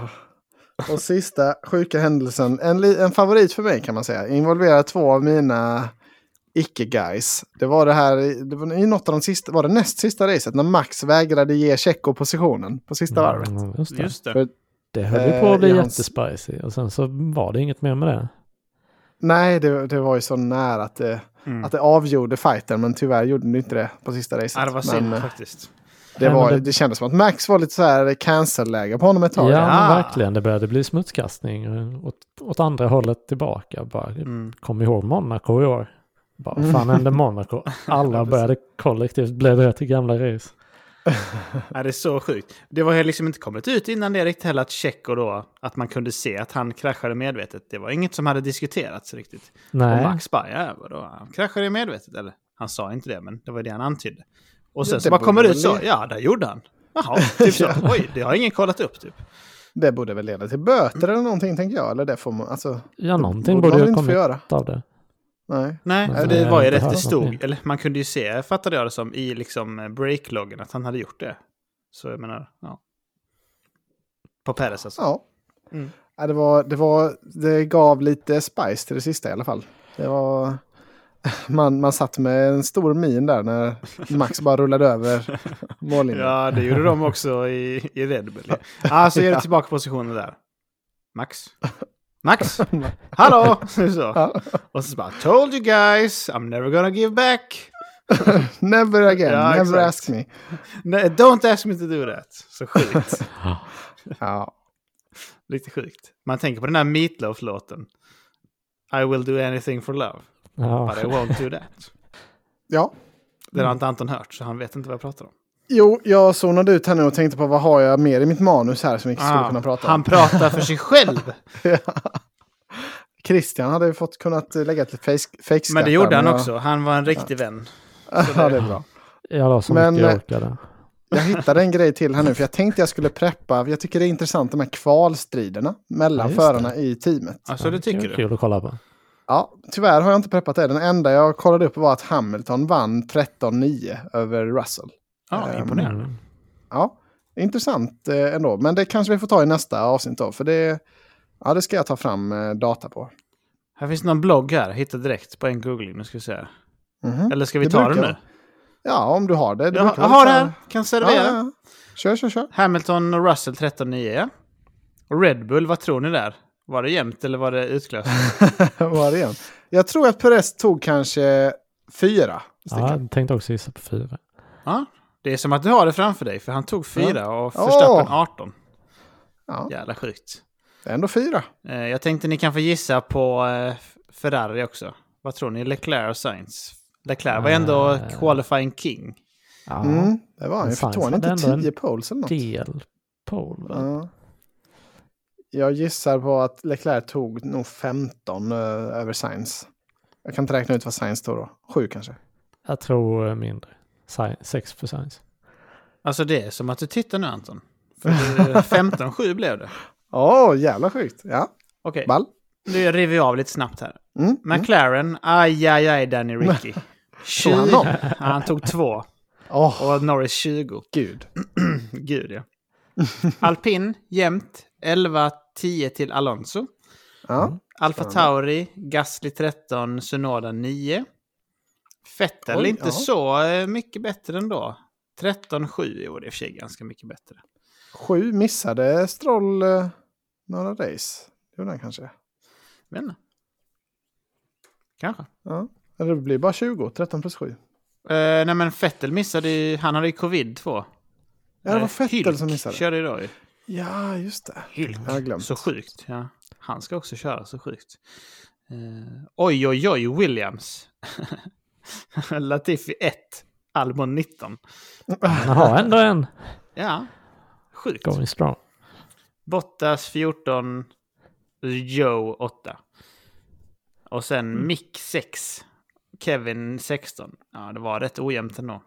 Och sista sjuka händelsen, en, en favorit för mig kan man säga, involverar två av mina icke-guys. Det var det här, i- det var i något av de sista, var det näst sista racet när Max vägrade ge Tjecko positionen på sista varvet. Mm, just det. Just det. För- det höll ju på att bli Eh, jättespicy och sen så var det inget mer med det. Nej, det, det var ju så nära att det, Mm. att det avgjorde fighten, men tyvärr gjorde det inte det på sista racet. Ja, det var synd eh, faktiskt. Det, var, det- det kändes som att Max var lite så här cancel-läge på honom ett Ja, tag. men Ja. verkligen. Det började bli smutskastning åt, åt andra hållet tillbaka. Bara, Mm. Kom ihåg Monaco i år. Bara, vad fan hände Monaco? Alla började kollektivt bläddra till gamla race. Ja, det är så sjukt. Det var ju liksom inte kommit ut innan det riktigt heller att Tjecko då, att man kunde se att han kraschade medvetet. Det var inget som hade diskuterats riktigt. Och Nej, Max bara, ja vadå, han kraschade medvetet eller? Han sa inte det, men det var det han antydde. Och sen så bara borde kommer ut så, ja, där gjorde han. Jaha, typ så. Oj, det har ingen kollat upp typ. Det borde väl leda till böter eller någonting tänker jag. Eller det får man, alltså, ja, någonting borde väl ju kommit göra. av det. Nej. Nej, Men för det var ju rätt det stod. Eller man kunde ju se, fattade jag det som, i liksom breakloggen att han hade gjort det. Så jag menar, ja. På Peres alltså. Ja. Mm. ja det, var, det, var, det gav lite spice till det sista i alla fall. Det var... Man, man satt med en stor min där när Max bara rullade över mållinjen. Ja, det gjorde de också i, i Red Bull. Så är det Ja. tillbaka positionen där. Max? Max? Hallå! Så. Och så bara, told you guys, I'm never gonna give back. Never again, Ja, never exakt. ask me. Nej, don't ask me to do that. Så sjukt. Ja. Lite sjukt. Man tänker på den där Meatloaf-låten. I will do anything for love, Ja. but I won't do that. ja. Den har inte Anton hört, så han vet inte vad jag pratar om. Jo, jag zonade ut här nu och tänkte på vad har jag mer i mitt manus här som vi skulle Ah, kunna prata han om. pratar för sig själv. Christian hade ju fått kunnat lägga ett fake Men det gjorde han också. Han var en riktig vän. Ja, det är bra. Jag la så Men, mycket jag eh, orkade. Jag hittade en grej till här nu, för jag tänkte jag skulle preppa. Jag tycker det är intressant de här kvalstriderna mellan Ja, förarna i teamet. Alltså det tycker vara du? Kul att kolla på. Ja, tyvärr har jag inte preppat det. Den enda jag kollade upp var att Hamilton vann 13-9 över Russell. Ja, Ehm, imponerande. Mm. Ja, intressant eh, ändå. Men det kanske vi får ta i nästa avsnitt då. För det, ja, det ska jag ta fram eh, data på. Här finns någon blogg här, hitta direkt på en googling. Nu ska vi se. Mhm. Eller ska vi Det ta den nu? Ja, om du har det. det Jag, har det här, kan servera. ja, ja. Kör, kör, kör. Hamilton och Russell 13-9. ja. Och Red Bull, vad tror ni där? Var det jämnt eller var det utklöst? Vad var det igen? Jag tror att Perez tog kanske fyra Ja, jag tänkte också gissa på fyra. ja, det är som att du har det framför dig, för han tog fyra och Åh! Verstappen 18. Ja, Jävla sjukt. ändå fyra. Eh, jag tänkte ni kan få gissa på eh, Ferrari också. Vad tror ni? Leclerc och Sainz? Leclerc var ändå Eh. qualifying king. Ja, Mm, det var han ju. Tog han inte 10 poles eller något? del pole. va? Ja. Jag gissar på att Leclerc tog nog 15 eh, över Sainz. Jag kan inte räkna ut vad Sainz tog då. Sju kanske. Jag tror eh, mindre. Sci- Sex för science. Alltså det är som att du tittar nu Anton. För det- 15-7 blev det. Åh, oh, jävla sjukt. Ja, Okej, ball. nu river vi av lite snabbt här. Mm. Mm. McLaren, aj, aj, aj, Danny Ricky. 20. han han tog två. Åh, Och Norris 20. gud. Gud ja. Alpin, jämnt. 11-10 till Alonso. Ja. Alfa Spännande. Tauri, Gasly 13, Sunoda 9. Fettel Oj, inte ja. så eh, mycket bättre ändå. 13-7 i år, det är i och för sig ganska mycket bättre. Sju missade Stroll eh, några race. Gjorde han kanske. Inte. Kanske. Ja. Eller det blir bara 20. 13 plus 7. Eh, nej men Fettel missade ju, han hade ju covid 2. Ja, det var Fettel Hylk som missade. körde idag ju. Ja, just det. Hylk. Jag har glömt. Så sjukt. Ja. Han ska också köra så sjukt. Eh, oj, oj, oj, Williams. Latifi 1, Albon 19. Han har ändå en Ja, sjukt. going strong. Bottas 14, Joe 8. Och sen Mm. Mick 6, Kevin 16. Ja, det var rätt ojämnt ändå.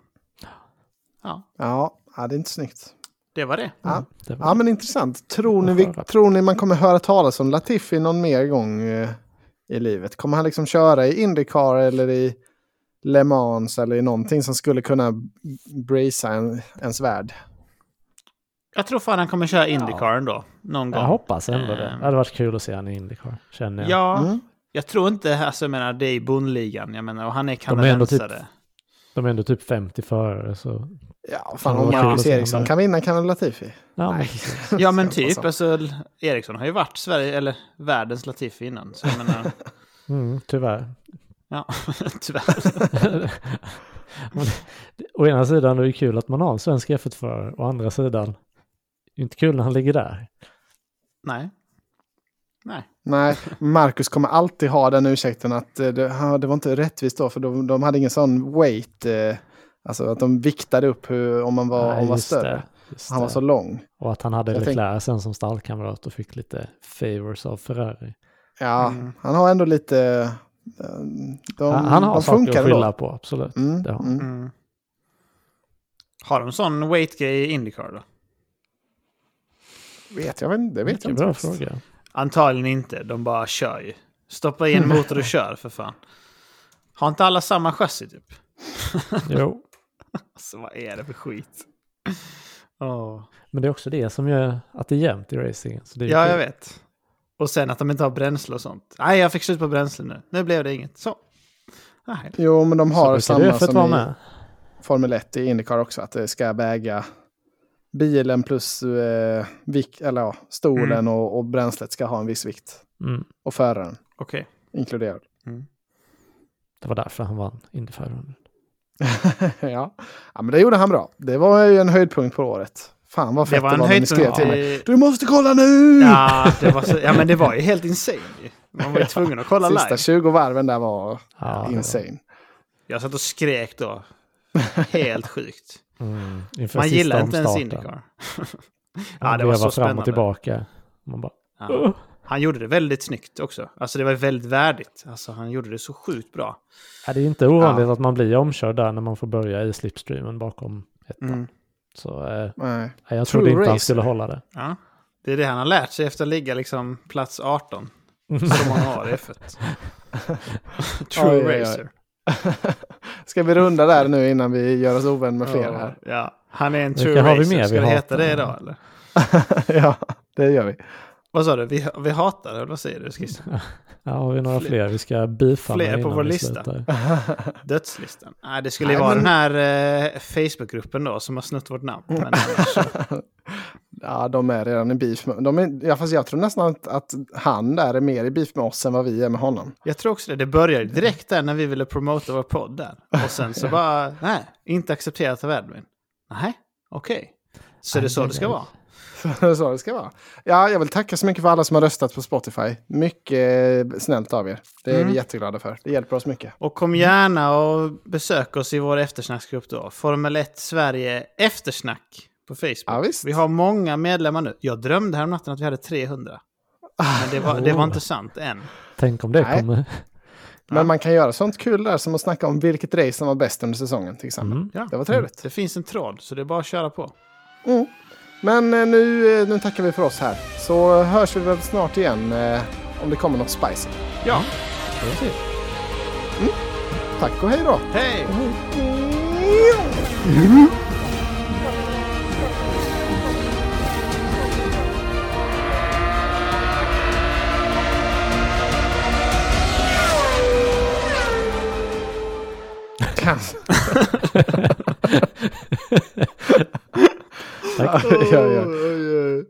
Ja, Ja, ja, det är inte snyggt. Det var det. Ja. Det var Ja, men intressant. Tror ni, vi, tror ni man kommer höra talas om Latifi någon mer gång eh, i livet? Kommer han liksom köra i Indycar eller i Le Mans eller i någonting som skulle kunna bracea en, ens värld? Jag tror fan han kommer köra Indycar ändå. Någon gång. Jag hoppas ändå det. Ehm. Det hade varit kul att se han i Indycar, känner jag. Ja, Mm. jag tror inte, alltså jag menar, det är i bondligan. Jag menar, och han är De är ändå typ- kanadensare. De är ändå typ 50 förare så... Ja, fan om Marcus Eriksson kan vinna kan väl Latifi? Ja, men, Nej. Ja, men typ. Alltså, Eriksson har ju varit Sverige, eller världens Latifi innan. Så jag menar, mm, tyvärr. ja, tyvärr. Men Å ena sidan är det kul att man har en svensk F1-förare. Å andra sidan, inte kul när han ligger där. Nej. Nej. Nej, Marcus kommer alltid ha den ursäkten att eh, det, det var inte rättvist då för de, de hade ingen sån weight. Eh, alltså att de viktade upp hur, om man var, Nej, om var större. det, Han var det. så lång. Och att han hade Jag tänk- Leclerc sen som stallkamrat och fick lite favors av Ferrari. Ja, Mm. han har ändå lite... eh, De, han, han har de saker funkar att skylla ändå. på, absolut. Mm, Det har han. mm. Mm. Har de sån weight-grej i Indycar då? Vet jag, inte, det vet jag inte. bra faktiskt. fråga. Antagligen inte. De bara kör ju. Stoppa in motor och kör för fan. Har inte alla samma chassi typ? Jo, Alltså vad är det för skit? Åh. men det är också det som gör att det är jämnt i racingen. Ja, kul. jag vet. Och sen att de inte har bränsle och sånt. Nej, jag fick slut på bränsle nu. Nu blev det inget. Så. Nej. Jo, men de har samma som i med. Formel 1 i Indycar också. Att det ska väga bilen plus eh, vik, eller ja, stolen Mm. och, och bränslet ska ha en viss vikt. Mm. Och föraren Okej. inkluderad. Det var därför han vann Indy 500. ja. ja, men det gjorde han bra. Det var ju en höjdpunkt på året. Fan vad Det fett var det en var när ni skrev höjdpunkt. till mig. Du måste kolla nu! Ja, det var så, ja, men det var ju helt insane. Man var ju tvungen att kolla Sista live. 20 varven där var Ja, det var- insane. Jag satt och skrek då. Helt sjukt. Mm. Man gillar inte ens. Indycar. ja, Han det var så fram spännande. och tillbaka. Man bara, Ja. Han gjorde det väldigt snyggt också. Alltså det var väldigt värdigt. Alltså han gjorde det så sjukt bra. Ja, det är inte ovanligt Ja. att man blir omkörd där när man får börja i slipstreamen bakom ettan. Mm. Så eh, Nej. jag True trodde inte han racer. skulle hålla det. Ja. Det är det han har lärt sig efter att ligga liksom plats 18. Så många år i F1. True Oj, oj, oj. Ska vi runda där nu innan vi gör oss ovän med fler här? Ja, han är en Vilka true har vi racer. mer Ska vi det heta det idag eller? ja, det gör vi. Vad sa du? Vi, vi hatar eller vad säger du? Ja, har vi några Fler- fler vi ska bifalla fler på vår vi lista. Dödslistan? Nej, det skulle ju vara men- den här eh, Facebookgruppen då som har snott vårt namn. Men annars, Ja, de är redan i beef med... De är, ja, fast jag tror nästan att, att han där är mer i beef med oss än vad vi är med honom. jag tror också det. Det började direkt där när vi ville promota vår podd där. Och sen så bara, nej, inte accepterat av Edwin. Nej, okej. Så det är så det ska vara. så det ska vara. Ja, jag vill tacka så mycket för alla som har röstat på Spotify. Mycket eh, snällt av er. Det är Mm. vi jätteglada för. Det hjälper oss mycket. Och kom gärna och besök oss i vår eftersnacksgrupp då. Formel 1 Sverige eftersnack på Facebook. Ja, visst. Vi har många medlemmar nu. Jag drömde här om natten att vi hade 300. Men det var, det var inte sant än. Tänk om det Nej. kommer. Men man kan göra sånt kul där som att snacka om vilket race som var bäst under säsongen till exempel. Mm. Ja. Det var trevligt. Det finns en tråd, så det är bara att köra på. Mm. Men eh, nu, eh, nu tackar vi för oss här. Så hörs vi väl snart igen eh, om det kommer något spicy. Ja, var det. Tack och hej då! hej! Tack. ja, ja. Oj,